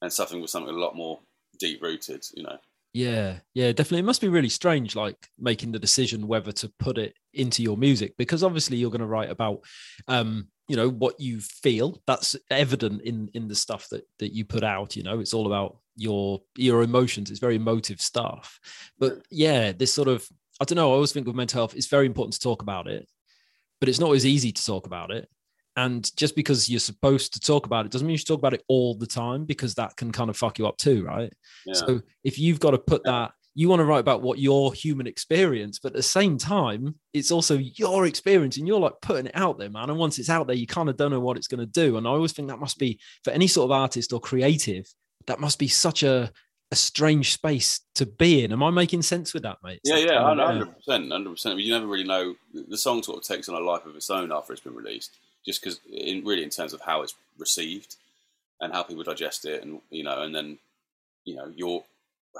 and suffering with something a lot more deep rooted. You know. Yeah, yeah, definitely. It must be really strange, like making the decision whether to put it into your music, because obviously you're going to write about, um, you know, what you feel. That's evident in in the stuff that that you put out. You know, it's all about your your emotions it's very emotive stuff but yeah this sort of i don't know i always think with mental health it's very important to talk about it but it's not always easy to talk about it And just because you're supposed to talk about it doesn't mean you should talk about it all the time because that can kind of fuck you up too, right? Yeah. So if you've got to put that, you want to write about what your human experience, but at the same time, it's also your experience and you're like putting it out there, man. And once it's out there, you kind of don't know what it's going to do. And I always think that must be for any sort of artist or creative, that must be such a, a strange space to be in. Am I making sense with that, mate? yeah, yeah, hundred percent, hundred percent. You never really know. The song sort of takes on a life of its own after it's been released, just because, in really, in terms of how it's received and how people digest it, and you know, and then you know, your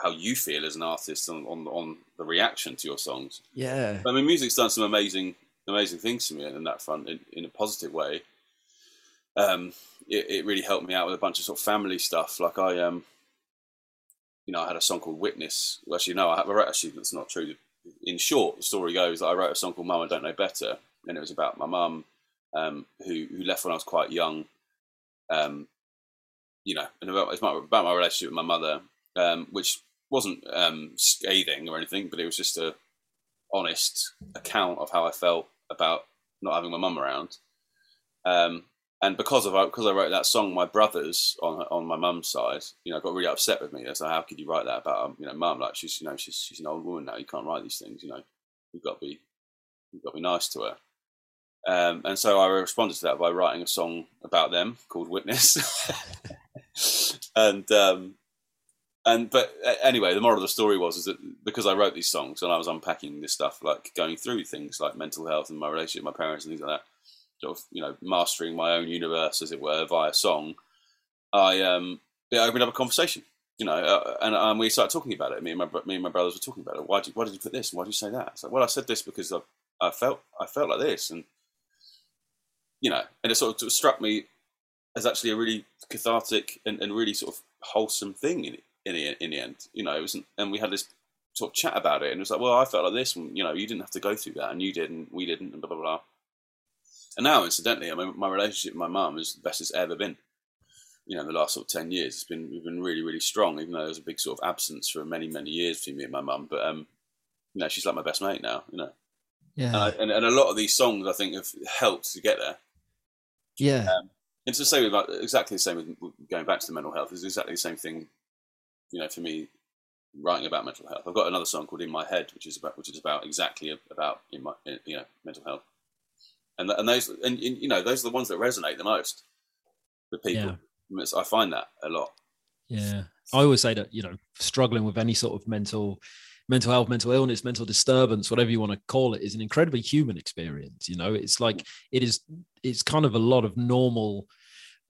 how you feel as an artist on on, on the reaction to your songs. Yeah. I mean, music's done some amazing, amazing things to me in that front, in, in a positive way. Um, it, it really helped me out with a bunch of sort of family stuff. Like I, um, you know, I had a song called Witness. Well, actually, no, I, have, I wrote, actually, that's not true. In short, the story goes that I wrote a song called Mum, I Don't Know Better. And it was about my mum, um, who, who left when I was quite young. Um, you know, and about, it's my, about my relationship with my mother, um, which wasn't um, scathing or anything, but it was just a honest account of how I felt about not having my mum around. Um, and because of because I wrote that song, my brothers on on my mum's side, you know, got really upset with me. They said, "How could you write that about um, you know mum? Like she's you know she's she's an old woman now. You can't write these things. You know, you've got to be you've got to be nice to her." Um, and so I responded to that by writing a song about them called "Witness." and um, and but anyway, the moral of the story was is that because I wrote these songs and I was unpacking this stuff, like going through things like mental health and my relationship with my parents and things like that sort of you know mastering my own universe, as it were, via song, I um it opened up a conversation. You know, uh, and um, we started talking about it. Me and my me and my brothers were talking about it. Why did why did you put this? And why did you say that? It's like, well, I said this because I, I felt I felt like this, and you know, and it sort of struck me as actually a really cathartic and, and really sort of wholesome thing in in the, in the end. You know, it was, and we had this sort of chat about it, and it was like, well, I felt like this, and you know, you didn't have to go through that, and you didn't, we didn't, and blah blah blah. And now, incidentally, I mean, my relationship with my mum is the best it's ever been. You know, in the last sort of ten years, it's been we've been really, really strong. Even though there was a big sort of absence for many, many years between me and my mum, but um, you know, she's like my best mate now. You know, yeah, and, I, and, and a lot of these songs I think have helped to get there. Yeah, um, it's the same about exactly the same with going back to the mental health. It's exactly the same thing. You know, for me, writing about mental health. I've got another song called "In My Head," which is about which is about exactly about in my you know mental health and and those and, you know those are the ones that resonate the most with people. Yeah. I find that a lot. Yeah, I always say that you know struggling with any sort of mental mental health, mental illness, mental disturbance, whatever you want to call it, is an incredibly human experience. You know, it's like it is. It's kind of a lot of normal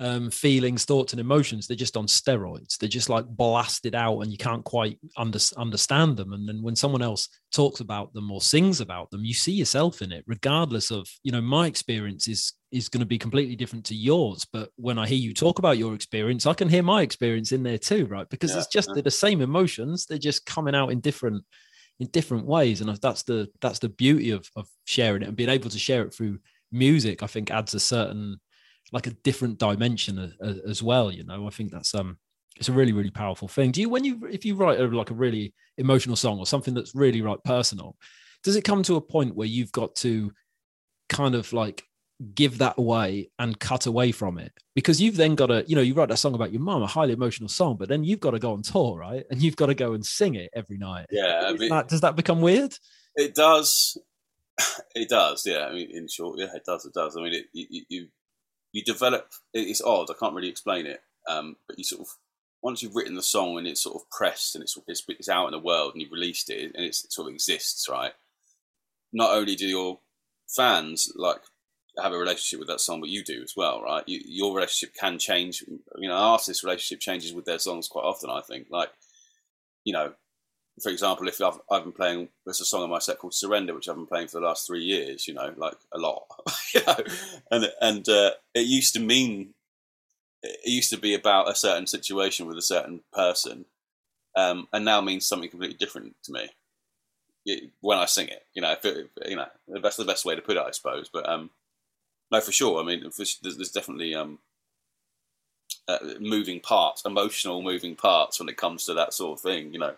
um, feelings, thoughts, and emotions. They're just on steroids. They're just like blasted out, and you can't quite under, understand them. And then when someone else talks about them or sings about them, you see yourself in it, regardless of you know my experience is is going to be completely different to yours. But when I hear you talk about your experience, I can hear my experience in there too, right? Because yeah, it's just yeah. the same emotions. They're just coming out in different in different ways, and that's the that's the beauty of of sharing it and being able to share it through music. I think adds a certain like a different dimension as, as well. You know, I think that's um it's a really really powerful thing. Do you when you if you write a, like a really emotional song or something that's really right personal, does it come to a point where you've got to kind of like give that away and cut away from it? Because you've then got to you know you write that song about your mom a highly emotional song but then you've got to go on tour right? And you've got to go and sing it every night. Yeah I mean, that, does that become weird? It does. It does yeah. I mean in short yeah it does it does. I mean it, you, you you develop. It's odd. I can't really explain it. Um, but you sort of once you've written the song and it's sort of pressed and it's, it's it's out in the world and you've released it and it sort of exists, right? Not only do your fans like have a relationship with that song, but you do as well, right? You, your relationship can change. You know, artist relationship changes with their songs quite often. I think, like, you know, for example, if I've, I've been playing, there's a song on my set called Surrender, which I've been playing for the last three years, you know, like a lot, you know, and, and uh, it used to mean, it used to be about a certain situation with a certain person, um, and now means something completely different to me when I sing it, you know, it, you know, that's the best way to put it, I suppose, but, um, no, for sure. I mean, for, there's, there's, definitely, um, uh, moving parts, emotional moving parts when it comes to that sort of thing, you know.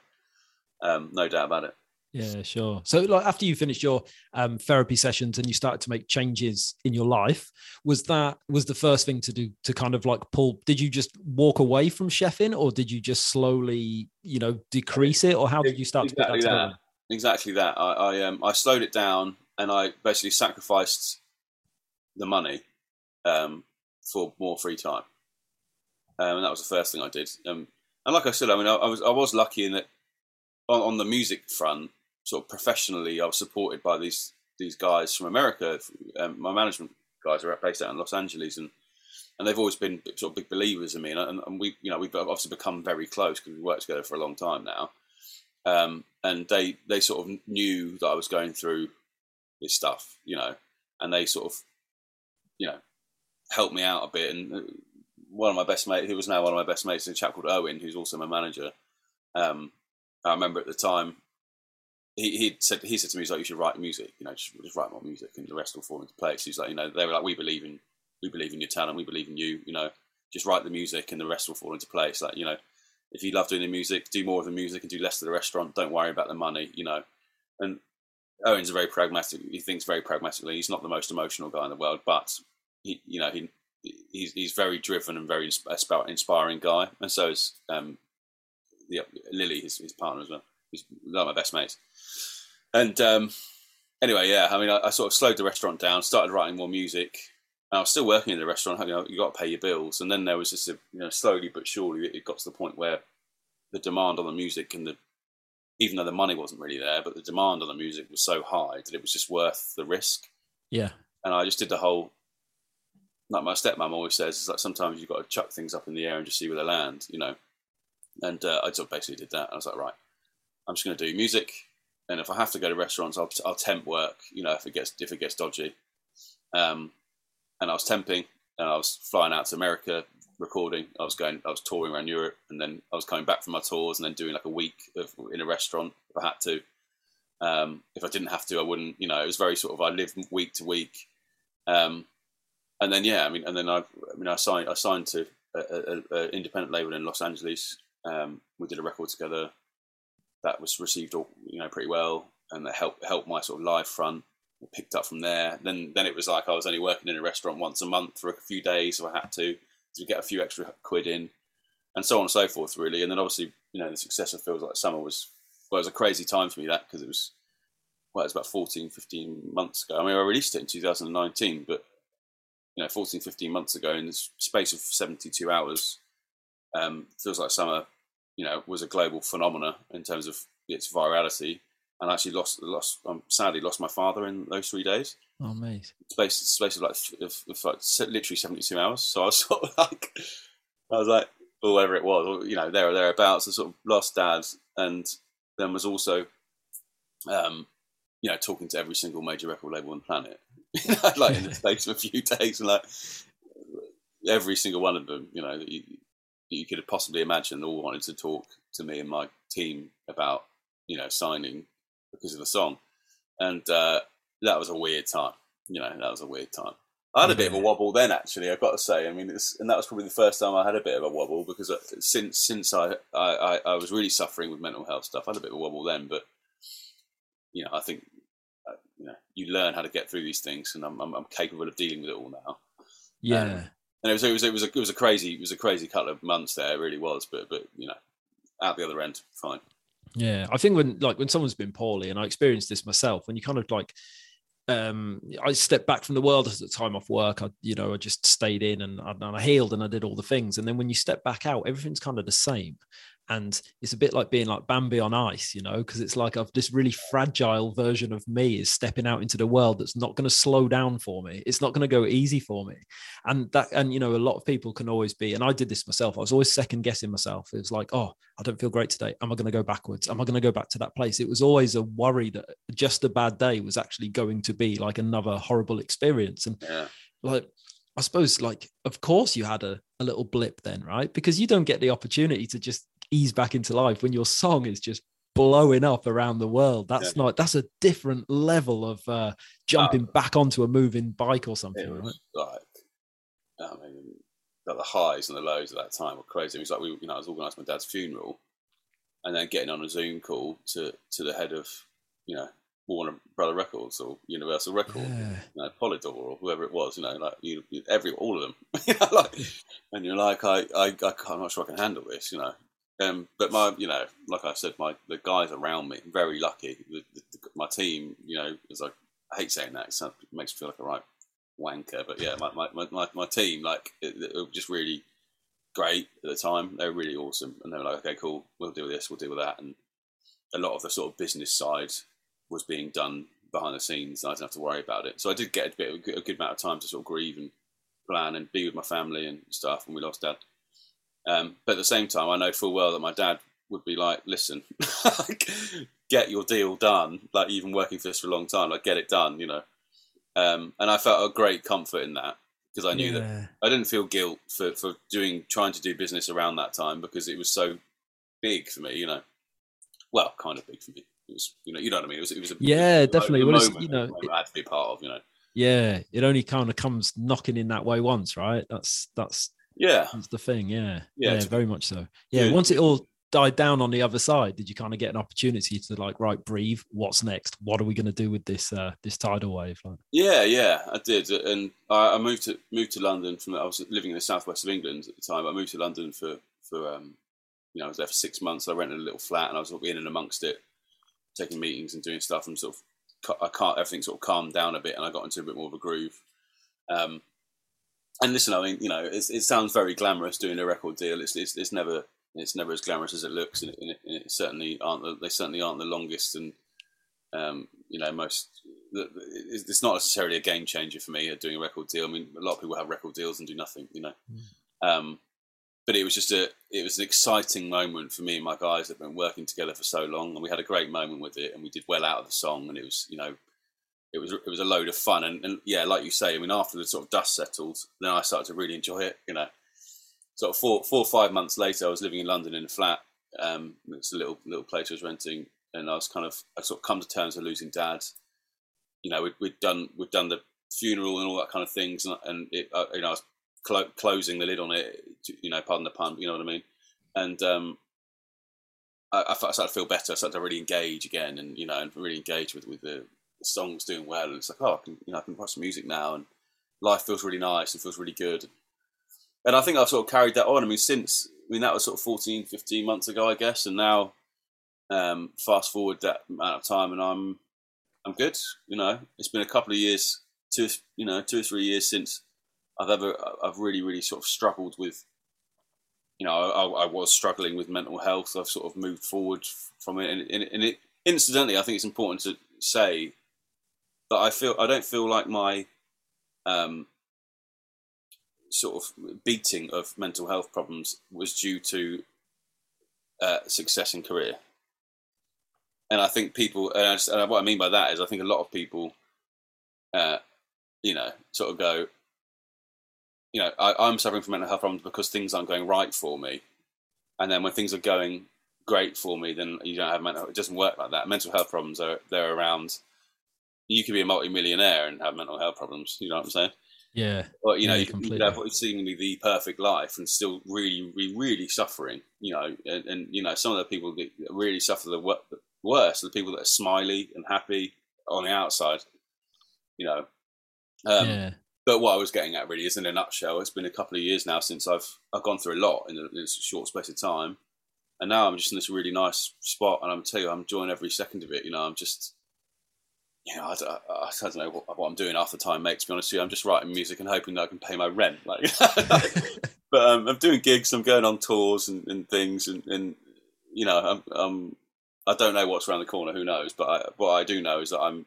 Um, no doubt about it. Yeah, sure. So, like after you finished your um, therapy sessions and you started to make changes in your life, was that was the first thing to do to kind of like pull? Did you just walk away from chefing, or did you just slowly, you know, decrease it, or how did you start exactly to put that, that. together? Exactly that. I I, um, I slowed it down and I basically sacrificed the money um, for more free time, um, and that was the first thing I did. Um, and like I said, I mean, I, I was I was lucky in that on, on the music front, sort of professionally, I was supported by these these guys from America. Um, my management guys are based out in Los Angeles, and and they've always been sort of big believers in me. And, and we, you know, we've obviously become very close because we worked together for a long time now. Um, and they they sort of knew that I was going through this stuff, you know, and they sort of, you know, helped me out a bit. And uh, one of my best mates, who was now one of my best mates, a chap called Owen, who's also my manager. Um, I remember at the time he he said he said to me, he's like, you should write music, you know, just, just write more music, and the rest will fall into place. He's like, you know, they were like, we believe in we believe in your talent, we believe in you, you know, just write the music, and the rest will fall into place. Like, you know, if you love doing the music, do more of the music and do less of the restaurant. Don't worry about the money, you know. And Owen's a very pragmatic. He thinks very pragmatically. He's not the most emotional guy in the world, but he, you know, he he's he's very driven and very inspiring guy, and so is um, yeah, Lily, his, his partner as well. He's one of my best mates. And um, anyway, yeah, I mean, I, I, sort of slowed the restaurant down, started writing more music. I was still working in the restaurant. You know, you got to pay your bills, and then there was just a, you know, slowly but surely, it got to the point where the demand on the music and the even though the money wasn't really there, but the demand on the music was so high that it was just worth the risk. Yeah. And I just did the whole, like my stepmom always says, it's like sometimes you've got to chuck things up in the air and just see where they land, you know. And uh, I sort of basically did that. I was like, right, I'm just going to do music, and if I have to go to restaurants, I'll, I'll temp work. You know, if it gets if it gets dodgy. Um, and I was temping, and I was flying out to America recording. I was going, I was touring around Europe, and then I was coming back from my tours, and then doing like a week of, in a restaurant if I had to. Um, if I didn't have to, I wouldn't. You know, it was very sort of I lived week to week. Um, and then yeah, I mean, and then I, I mean, I signed, I signed to an independent label in Los Angeles, um, we did a record together that was received, you know, pretty well, and that helped helped my sort of live front. It picked up from there. Then then it was like I was only working in a restaurant once a month for a few days, so I had to to get a few extra quid in, and so on and so forth, really. And then obviously, you know, the success of Feels Like Summer was well, it was a crazy time for me that because it was well, it was about 14, 15 months ago. I mean, I released it in 2019, but you know, 14, 15 months ago, in the space of 72 hours, um, feels like summer you know, was a global phenomena in terms of its virality. And I actually lost, lost, um, sadly lost my father in those three days. Oh, amazing! Space, space of like, of, of like literally seventy-two hours. So I was sort of like, I was like, or whatever it was, or, you know, there or thereabouts. I sort of lost dad, and then was also, um, you know, talking to every single major record label on the planet, like in the space of a few days, and like every single one of them, you know, that you, you could have possibly imagined all wanted to talk to me and my team about you know signing because of the song, and uh, that was a weird time. You know, that was a weird time. I had a bit of a wobble then, actually. I've got to say. I mean, and that was probably the first time I had a bit of a wobble because uh, since since I, I, I was really suffering with mental health stuff, I had a bit of a wobble then. But you know, I think uh, you know you learn how to get through these things, and I'm I'm, I'm capable of dealing with it all now. Yeah. Um, and it was it was it was a, it was a crazy it was a crazy couple of months there. It really was, but but you know, out the other end, fine. Yeah, I think when like when someone's been poorly, and I experienced this myself, when you kind of like um I stepped back from the world at the time off work. I, you know, I just stayed in and, and I healed and I did all the things. And then when you step back out, everything's kind of the same and it's a bit like being like Bambi on ice, you know, because it's like I've this really fragile version of me is stepping out into the world that's not going to slow down for me. It's not going to go easy for me, and that and you know a lot of people can always be, and I did this myself. I was always second guessing myself. It was like, oh, I don't feel great today. Am I going to go backwards? Am I going to go back to that place? It was always a worry that just a bad day was actually going to be like another horrible experience, and yeah. like I suppose, like, of course, you had a, a little blip then, right? Because you don't get the opportunity to just ease back into life when your song is just blowing up around the world. That's yeah. not that's a different level of uh, jumping back onto a moving bike or something. Right? Like, I mean, like the highs and the lows at that time were crazy. It was like we, you know, I was organising my dad's funeral, and then getting on a Zoom call to to the head of you know, Warner Brother Records or Universal Records, Yeah. you know, Polydor or whoever it was, you know, like you, you every all of them, like, and you're like, I, I, I I'm not sure I can handle this, you know. Um, but my, you know, like I said, my the guys around me, very lucky. The, the, my team, you know, as I, I hate saying that, it, makes me feel like a right wanker, but yeah, my my, my, my, team, like, it, it was just really great at the time. They were really awesome, and they were like, okay, cool, we'll deal with this, we'll deal with that, and a lot of the sort of business side was being done behind the scenes. And I didn't have to worry about it, so I did get a bit, a good, a good amount of time to sort of grieve and plan and be with my family and stuff when we lost dad. Um, but at the same time, I know full well that my dad would be like, "Listen, like, get your deal done. Like you've been working for this for a long time. Like get it done." You know. Um, and I felt a great comfort in that because I knew that I didn't feel guilt for, for doing trying to do business around that time because it was so big for me. You know, well, kind of big for me. It was, you know, you know what I mean. It was, it was a Yeah, definitely. a Well, moment, you know, moment I had to be part of. You know, Yeah, it only kind of comes knocking in that way once, right? That's that's yeah, that's the thing. Yeah, Yeah, yeah, very much so. Yeah, Yeah. once it all died down on the other side, did you kind of get an opportunity to like, right, breathe? What's next? What are we going to do with this uh this tidal wave? Like, Yeah, yeah, I did, and I, I moved to moved to London from. I was living in the southwest of England at the time. I moved to London for for um, you know, I was there for six months. I rented a little flat, and I was in and amongst it, taking meetings and doing stuff, and sort of I can't everything sort of calmed down a bit, and I got into a bit more of a groove. Um, and listen, I mean, you know, it sounds very glamorous doing a record deal. It's it's, it's never it's never as glamorous as it looks, and it, and it, and it certainly aren't. The, they certainly aren't the longest and um, you know most. It's not necessarily a game changer for me doing a record deal. I mean, a lot of people have record deals and do nothing, you know. Um, but it was just a it was an exciting moment for me and my guys that have been working together for so long, and we had a great moment with it, and we did well out of the song, and it was you know it was it was a load of fun, and, and yeah, like you say, I mean, after the sort of dust settled, then I started to really enjoy it, you know. Sort of four four or five months later, I was living in London in a flat. Um, it's a little little place I was renting, and I was kind of I sort of come to terms with losing dad. You know, we'd, we'd done we'd done the funeral and all that kind of things, and, and it, uh, you know, I was clo- closing the lid on it. You know, pardon the pun. You know what I mean? And um, I, I started to feel better. I started to really engage again, and you know, and really engage with with the, songs doing well. And it's like, oh, I can, you know, I can watch some music now, and life feels really nice and feels really good. And I think I've sort of carried that on. I mean, since I mean that was sort of 14, 15 months ago, I guess, and now um, fast forward that amount of time, and I'm I'm good. You know, it's been a couple of years, two you know, two or three years since I've ever I've really really sort of struggled with. You know, I, I was struggling with mental health. I've sort of moved forward from it, and, and, and it incidentally, I think it's important to say that I feel I don't feel like my um, sort of beating of mental health problems was due to uh, success in career. And I think people, and, I just, and what I mean by that is, I think a lot of people, uh, you know, sort of go, you know, I, I'm suffering from mental health problems because things aren't going right for me, and then when things are going great for me, then you don't have mental. It doesn't work like that. Mental health problems are they're around. You could be a multi-millionaire and have mental health problems. You know what I'm saying? yeah, But you know, Yeah, you, can, you could completely. have seemingly the perfect life and still really, really, really suffering. You know, and, and you know, some of the people that really suffer the wor- the worst are the people that are smiley and happy on the outside. You know, um, yeah, but what I was getting at really is, in a nutshell, it's been a couple of years now since I've I've gone through a lot in a, in a short space of time, and now I'm just in this really nice spot, and I'm tell you, I'm enjoying every second of it. You know, I'm just, you know, I, don't- I, I don't know what, what I'm doing half the time, mate. To be honest with you, I'm just writing music and hoping that I can pay my rent. Like, but um, I'm doing gigs, I'm going on tours and, and things, and, and you know, I'm, I'm I don't know what's around the corner. Who knows? But I, what I do know is that I'm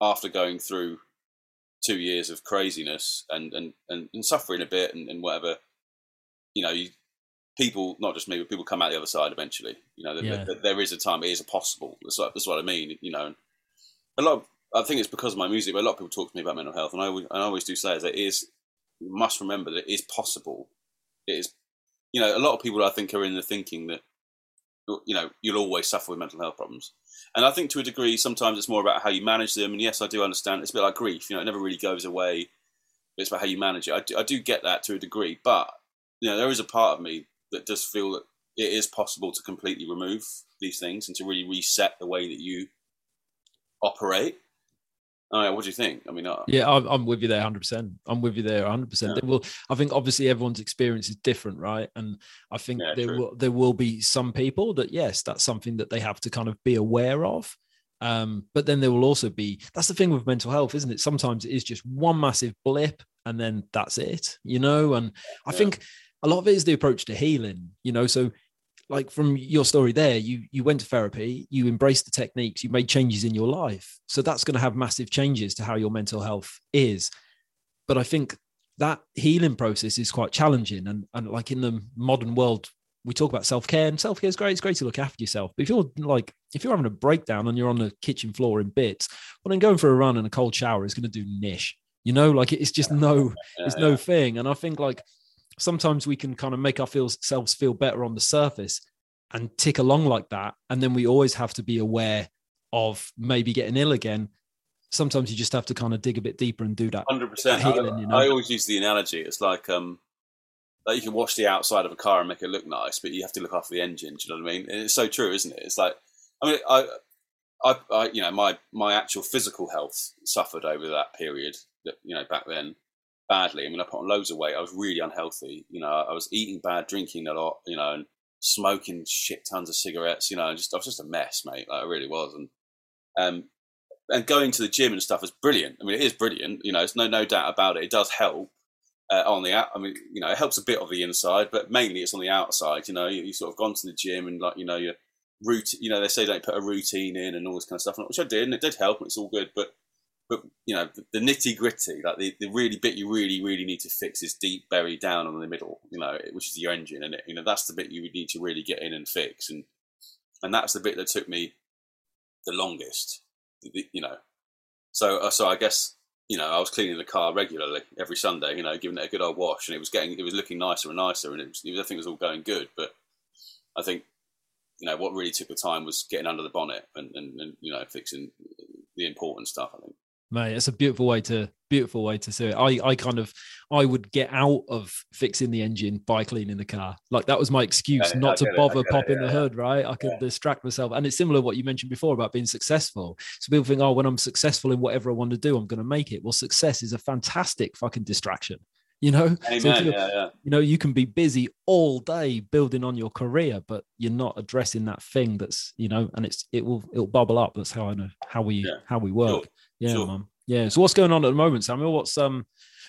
after going through two years of craziness and and, and, and suffering a bit and, and whatever, you know, you, people, not just me, but people come out the other side eventually. You know, Yeah. there, there, is a time, it is a possible. That's what, that's what I mean. You know, a lot. Of, I think it's because of my music, but a lot of people talk to me about mental health, and I always, and I always do say is that it is. You must remember that it is possible. It is, you know, a lot of people I think are in the thinking that, you know, you'll always suffer with mental health problems. And I think to a degree, sometimes it's more about how you manage them. And yes, I do understand. It's a bit like grief. You know, it never really goes away. It's about how you manage it. I do, I do get that to a degree, but you know, there is a part of me that does feel that it is possible to completely remove these things and to really reset the way that you operate. Mean, what do you think? I mean, uh, yeah, I'm, I'm with you there, hundred percent. I'm with you there, hundred percent. Well, I think obviously everyone's experience is different, right? And I think Yeah, there true. will there will be some people that yes, that's something that they have to kind of be aware of. Um, but then there will also be that's the thing with mental health, isn't it? Sometimes it is just one massive blip, and then that's it, you know. And I Yeah. think a lot of it is the approach to healing, you know. So like from your story there you you went to therapy you embraced the techniques you made changes in your life. So that's going to have massive changes to how your mental health is. But i think that healing process is quite challenging and and like in the modern world we talk about self-care and self-care is great it's great to look after yourself. But if you're like if you're having a breakdown and you're on the kitchen floor in bits well then going for a run and a cold shower is going to do niche you know? Like it's just no it's no thing. And I think like sometimes we can kind of make ourselves feel better on the surface and tick along like that. And then we always have to be aware of maybe getting ill again. Sometimes you just have to kind of dig a bit deeper and do that. Hundred percent. healing, I, you know? I always use the analogy. It's like um, like you can wash the outside of a car and make it look nice, but you have to look after the engine. Do you know what I mean? And it's so true, isn't it? It's like I mean, I, I, I, you know, my my actual physical health suffered over that period. That you know, back then, badly. I mean, I put on loads of weight. I was really unhealthy. You know, I was eating bad, drinking a lot. You know, and smoking shit tons of cigarettes. You know, just I was just a mess, mate. Like I really was. And um, and going to the gym and stuff is brilliant. I mean, it is brilliant. You know, there's no no doubt about it. It does help uh, on the out. I mean, you know, it helps a bit of the inside, but mainly it's on the outside. You know, you, you sort of gone to the gym and like you know your route. You know, they say don't put a routine in and all this kind of stuff, which I did, and it did help, and it's all good. But but you know, the, the nitty gritty, like the, the really bit you really really need to fix is deep buried down on the middle. You know, which is your engine, and it, you know that's the bit you would need to really get in and fix, and and that's the bit that took me the longest. the- You know, so uh, so I guess you know I was cleaning the car regularly every Sunday. You know, giving it a good old wash, and it was getting it was looking nicer and nicer, and it was, everything was all going good. But I think you know what really took the time was getting under the bonnet and and, and you know fixing the important stuff. I think. Mate, it's a beautiful way to beautiful way to see it. I I kind of I would get out of fixing the engine by cleaning the car. Like that was my excuse Yeah, not to it, bother it, popping yeah, the hood, right? I could Yeah. distract myself. And it's similar to what you mentioned before about being successful. So people think, oh, when I'm successful in whatever I want to do, I'm gonna make it. Well, success is a fantastic fucking distraction. You know, So Amen. yeah, yeah. you know you can be busy all day building on your career but you're not addressing that thing that's you know and it's it will it'll bubble up that's how i know how we how we work. Yeah Sure. man yeah so what's going on at the moment samuel what's um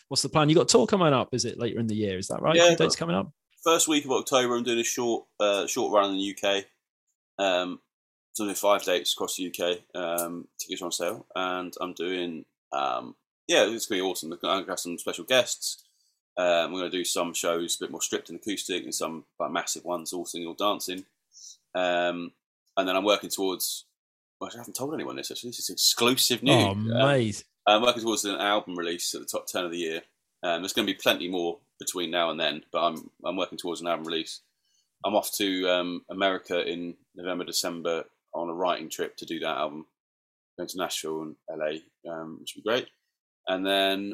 what's the plan you got a tour coming up is it later in the year is that right Yeah, dates coming up First week of October, I'm doing a short uh, short run in the UK. Um, so I'm doing five dates across the UK. Um, tickets are on sale, and I'm doing um, yeah, it's gonna be awesome. I'm gonna have some special guests. Um, we're gonna do some shows a bit more stripped and acoustic, and some like, massive ones, all singing, all dancing. Um, and then I'm working towards. Well, I haven't told anyone this actually. This is exclusive news. oh Um, mate I'm working towards an album release at the top turn of the year. Um, there's going to be plenty more between now and then, but I'm I'm working towards an album release. I'm off to um, America in November, December on a writing trip to do that album. Going to Nashville and LA, um, which would be great. And then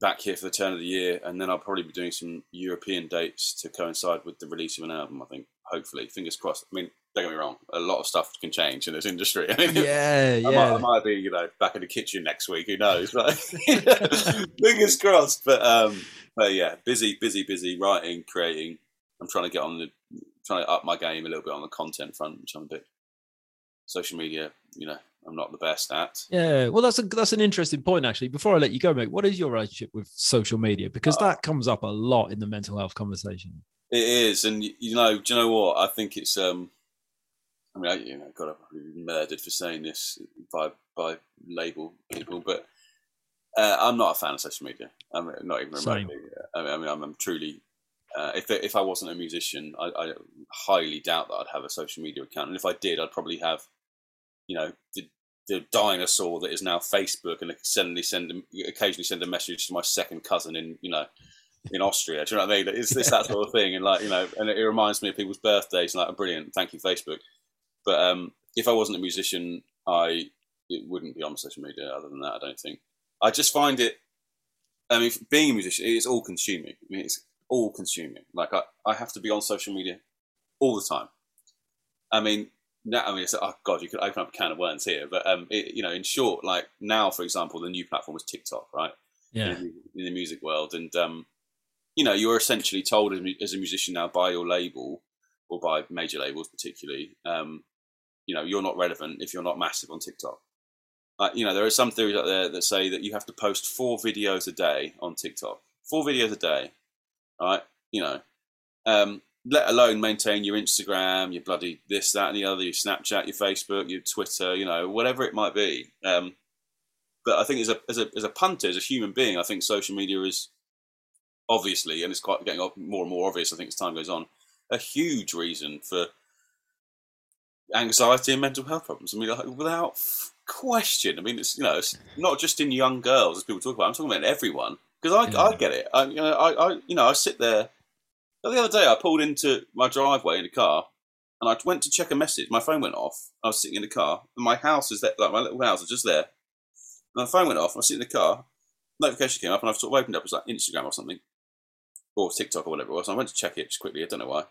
back here for the turn of the year, and then I'll probably be doing some European dates to coincide with the release of an album. I think, hopefully, fingers crossed. I mean, don't get me wrong, a lot of stuff can change in this industry. I mean, yeah I, might, yeah I might be, you know, back in the kitchen next week. Who knows? But fingers crossed. But um, but yeah, busy, busy, busy writing, creating. I'm trying to get on the, trying to up my game a little bit on the content front, which I'm a bit. Social media, you know, I'm not the best at. yeah well that's a that's an interesting point actually before i let you go mate what is your relationship with social media because Uh, that comes up a lot in the mental health conversation It is, and you know, do you know what? I think it's. um I mean, I, you know, God, I've been murdered for saying this by by label people, but uh, I'm not a fan of social media. I'm not even remotely. I mean, I mean, I'm, I'm truly. Uh, if if I wasn't a musician, I, I highly doubt that I'd have a social media account, and if I did, I'd probably have, you know, the, the dinosaur that is now Facebook, and suddenly send occasionally send a message to my second cousin in, you know, in Austria. Do you know what I mean? It's, it's that sort of thing, and like you know, and it, it reminds me of people's birthdays. And like, brilliant, thank you, Facebook. But um, if I wasn't a musician, I it wouldn't be on social media. Other than that, I don't think. I just find it. I mean, being a musician, it's all consuming. I mean, it's all consuming. Like I, I have to be on social media all the time. I mean, now, I mean, it's, oh god, you could open up a can of worms here, but um, it, you know, in short, like now, for example, the new platform is TikTok, right? Yeah. In, in the music world, and um, you know, you're essentially told as, as a musician now by your label or by major labels, particularly, um, you know, you're not relevant if you're not massive on TikTok. Like, you know, there are some theories out there that say that you have to post four videos a day on TikTok, four videos a day, right? You know, um, let alone maintain your Instagram, your bloody this, that, and the other, your Snapchat, your Facebook, your Twitter, you know, whatever it might be. Um, but I think as a, as a as a punter, as a human being, I think social media is obviously, and it's quite getting more and more obvious. I think as time goes on, a huge reason for anxiety and mental health problems. I mean, like, without question. I mean, it's you know, it's not just in young girls as people talk about. I'm talking about everyone because I, yeah. I get it. I, you know, I, I, you know, I sit there. The other day, I pulled into my driveway in a car, and I went to check a message. My phone went off. I was sitting in the car, and my house is there, like my little house is just there. And my phone went off. I was sitting in the car. Notification came up, and I sort of opened up. It was like Instagram or something, or TikTok or whatever it was. I went to check it just quickly. I don't know why.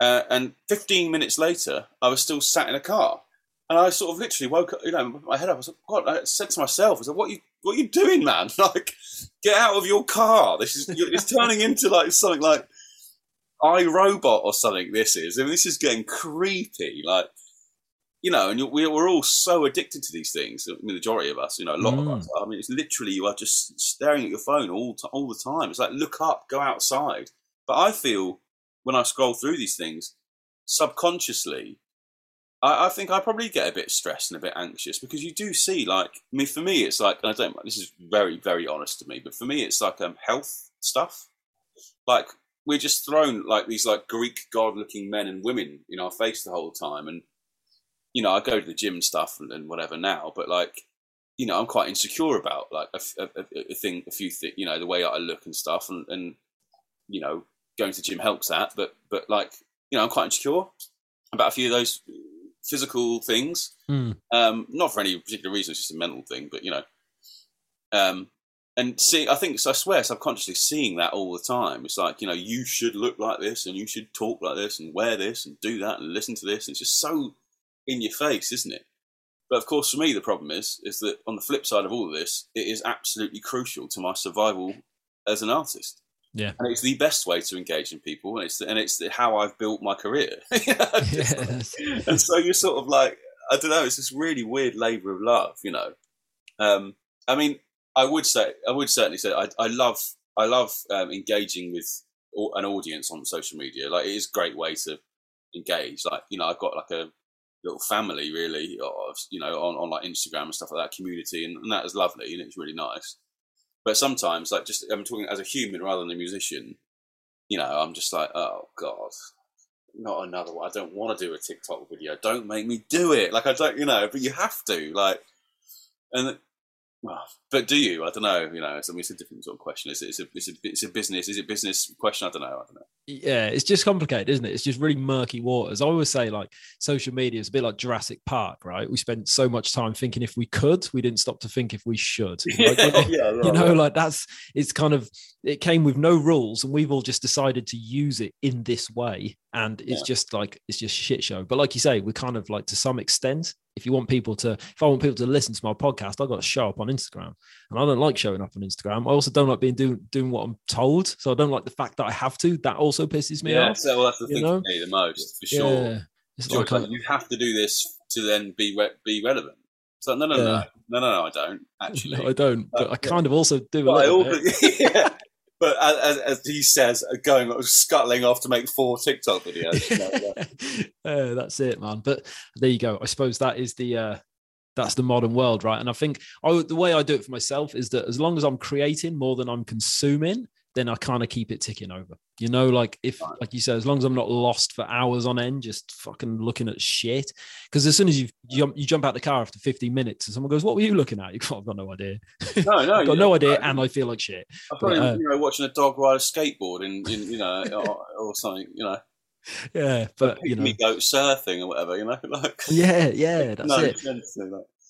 Uh, and 15 minutes later, I was still sat in a car. And I sort of literally woke up, you know, my head up. I was like? I said to myself, "I said, what are you, what are you doing, man? Like, get out of your car. This is it's turning into like something like I Robot or something. This is. I mean, this is getting creepy. Like, you know, and we're all so addicted to these things. The majority of us, you know, a lot mm. of us. I mean, it's literally you are just staring at your phone all all the time. It's like look up, go outside. But I feel when I scroll through these things, subconsciously, I, I, think I probably get a bit stressed and a bit anxious because you do see, like, I mean, for me, it's like, I don't, this is very, very honest to me, but for me, it's like um, health stuff. Like, we're just thrown like these like Greek god looking men and women in our face the whole time. And, you know, I go to the gym and stuff and, and whatever now, but like, you know, I'm quite insecure about like a, a, a thing, a few things, you know, the way I look and stuff. And, and, you know, going to the gym helps that. But, but like, you know, I'm quite insecure about a few of those physical things. Mm. Um, not for any particular reason; it's just a mental thing. But you know, um, and see, I think I swear, subconsciously seeing that all the time. It's like you know, you should look like this, and you should talk like this, and wear this, and do that, and listen to this. And it's just so in your face, isn't it? But of course, for me, the problem is is that on the flip side of all of this, it is absolutely crucial to my survival as an artist. Yeah, and it's the best way to engage in people, and it's the, and it's the, how I've built my career. yes. and so you're sort of like, I don't know, it's this really weird labour of love, you know. Um, I mean, I would say, I would certainly say, I, I love, I love um, engaging with an audience on social media. Like, it is a great way to engage. Like, you know, I've got like a little family, really, of you know, on, on like Instagram and stuff like that, community, and, and that is lovely, and it's really nice. But sometimes, like just I'm talking as a human rather than a musician. You know, I'm just like, oh god, not another one. I don't want to do a TikTok video. Don't make me do it. Like I don't, you know, but you have to. Like, and well, but do you? I don't know. You know, it's, I mean, it's a different sort of question. It's, it's a it's a it's a business. Is it business question? I don't know. I don't know. Yeah, it's just complicated, isn't it? It's just really murky waters. I always say like social media is a bit like Jurassic Park, right? We spent so much time thinking if we could, we didn't stop to think if we should. Like, yeah, yeah, right, you know, right. like that's it's kind of it came with no rules, and we've all just decided to use it in this way, and it's Yeah. just like it's just shit show. But like you say, we kind of like to some extent, if you want people to, if I want people to listen to my podcast, I've got to show up on Instagram, and I don't like showing up on Instagram. I also don't like being doing doing what I'm told, so I don't like the fact that I have to. That also pisses me yeah, off. so well, that's the thing know? for me the most, for sure. Yeah, it's like like, you have to do this to then be re- be relevant. So no, no, Yeah. no, no, no, no, I don't actually. no, I don't, but Uh, I kind of also do a But I also, bit. yeah. But as, as, as he says, going scuttling off to make four TikTok videos. Uh, that's it, man. But there you go. I suppose that is the uh, that's the modern world, right? And I think I, the way I do it for myself is that as long as I'm creating more than I'm consuming, then I kind of keep it ticking over. You know, like if, like you said, as long as I'm not lost for hours on end, just fucking looking at shit. Because as soon as you jump, you jump out the car after 15 minutes, and someone goes, "What were you looking at?" You go, "I've got no idea. no, no, I've got no idea, I- and I feel like shit." I'm probably but, uh, you know watching a dog ride a skateboard in, in you know or, or something you know Yeah, but you know, pygmy goat surfing or whatever you know like yeah, yeah, that's no it.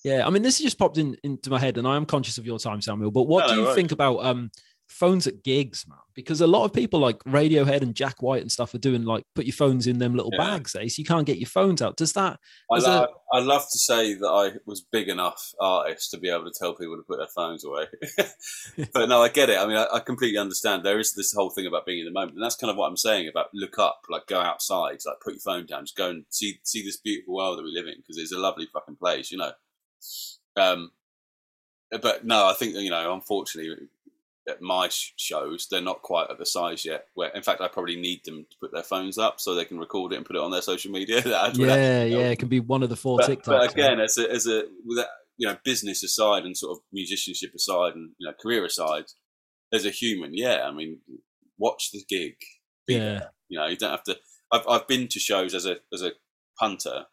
Yeah, I mean, this has just popped in into my head, and I am conscious of your time, Samuel. But what No, do you right. think about um phones at gigs, man. Because a lot of people like Radiohead and Jack White and stuff are doing like put your phones in them little Yeah. bags, eh? So you can't get your phones out. Does that? I, a- I love to say that I was big enough artist to be able to tell people to put their phones away. but no, I get it. I mean, I, I completely understand. There is this whole thing about being in the moment, and that's kind of what I'm saying about look up, like go outside, like put your phone down, just go and see see this beautiful world that we live in because it's a lovely fucking place, you know. Um, but no, I think you know, unfortunately, at my sh- shows, they're not quite at the size yet. Where, in fact, I probably need them to put their phones up so they can record it and put it on their social media. That Yeah, yeah. It can be one of the four But, TikToks. but again, as a, as a with that, you know business aside and sort of musicianship aside and you know career aside, as a human, yeah, I mean, watch the gig. Yeah, there. You know, you don't have to. I've I've been to shows as a as a punter,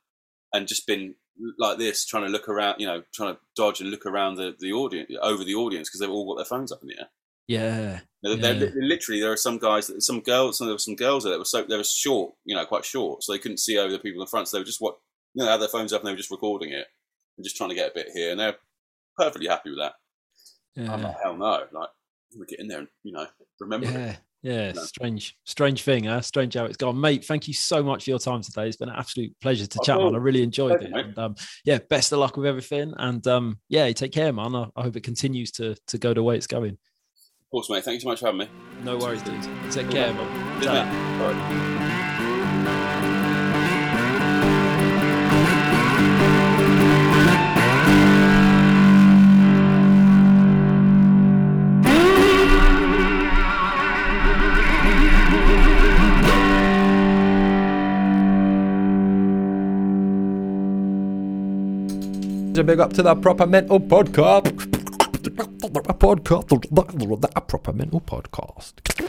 and just been like this, trying to look around. You know, trying to dodge and look around the the audience over the audience because they've all got their phones up in the air. Yeah, They're, they're Yeah. li- literally there are some guys, that, some girls, some there were some girls that were so they were short, you know, quite short, so they couldn't see over the people in front. So they were just what you know, had their phones up and they were just recording it and just trying to get a bit here, and they're perfectly happy with that. I'm yeah. like, hell no, like we get in there and you know remember it. Yeah, yeah, No. strange, strange thing, huh? Strange how it's gone, mate. Thank you so much for your time today. It's been an absolute pleasure to Oh, chat, man. cool. I really enjoyed it. And um, yeah, best of luck with everything. And um, yeah, take care, man. I, I hope it continues to to go the way it's going. Of course, mate. Thank you so much for having me. No worries, dude. Take Cool, care, mate. man. Cheers, Ta-ra. mate. All right. A big up to the Proper Mental Podcast. Proper Mental Podcast.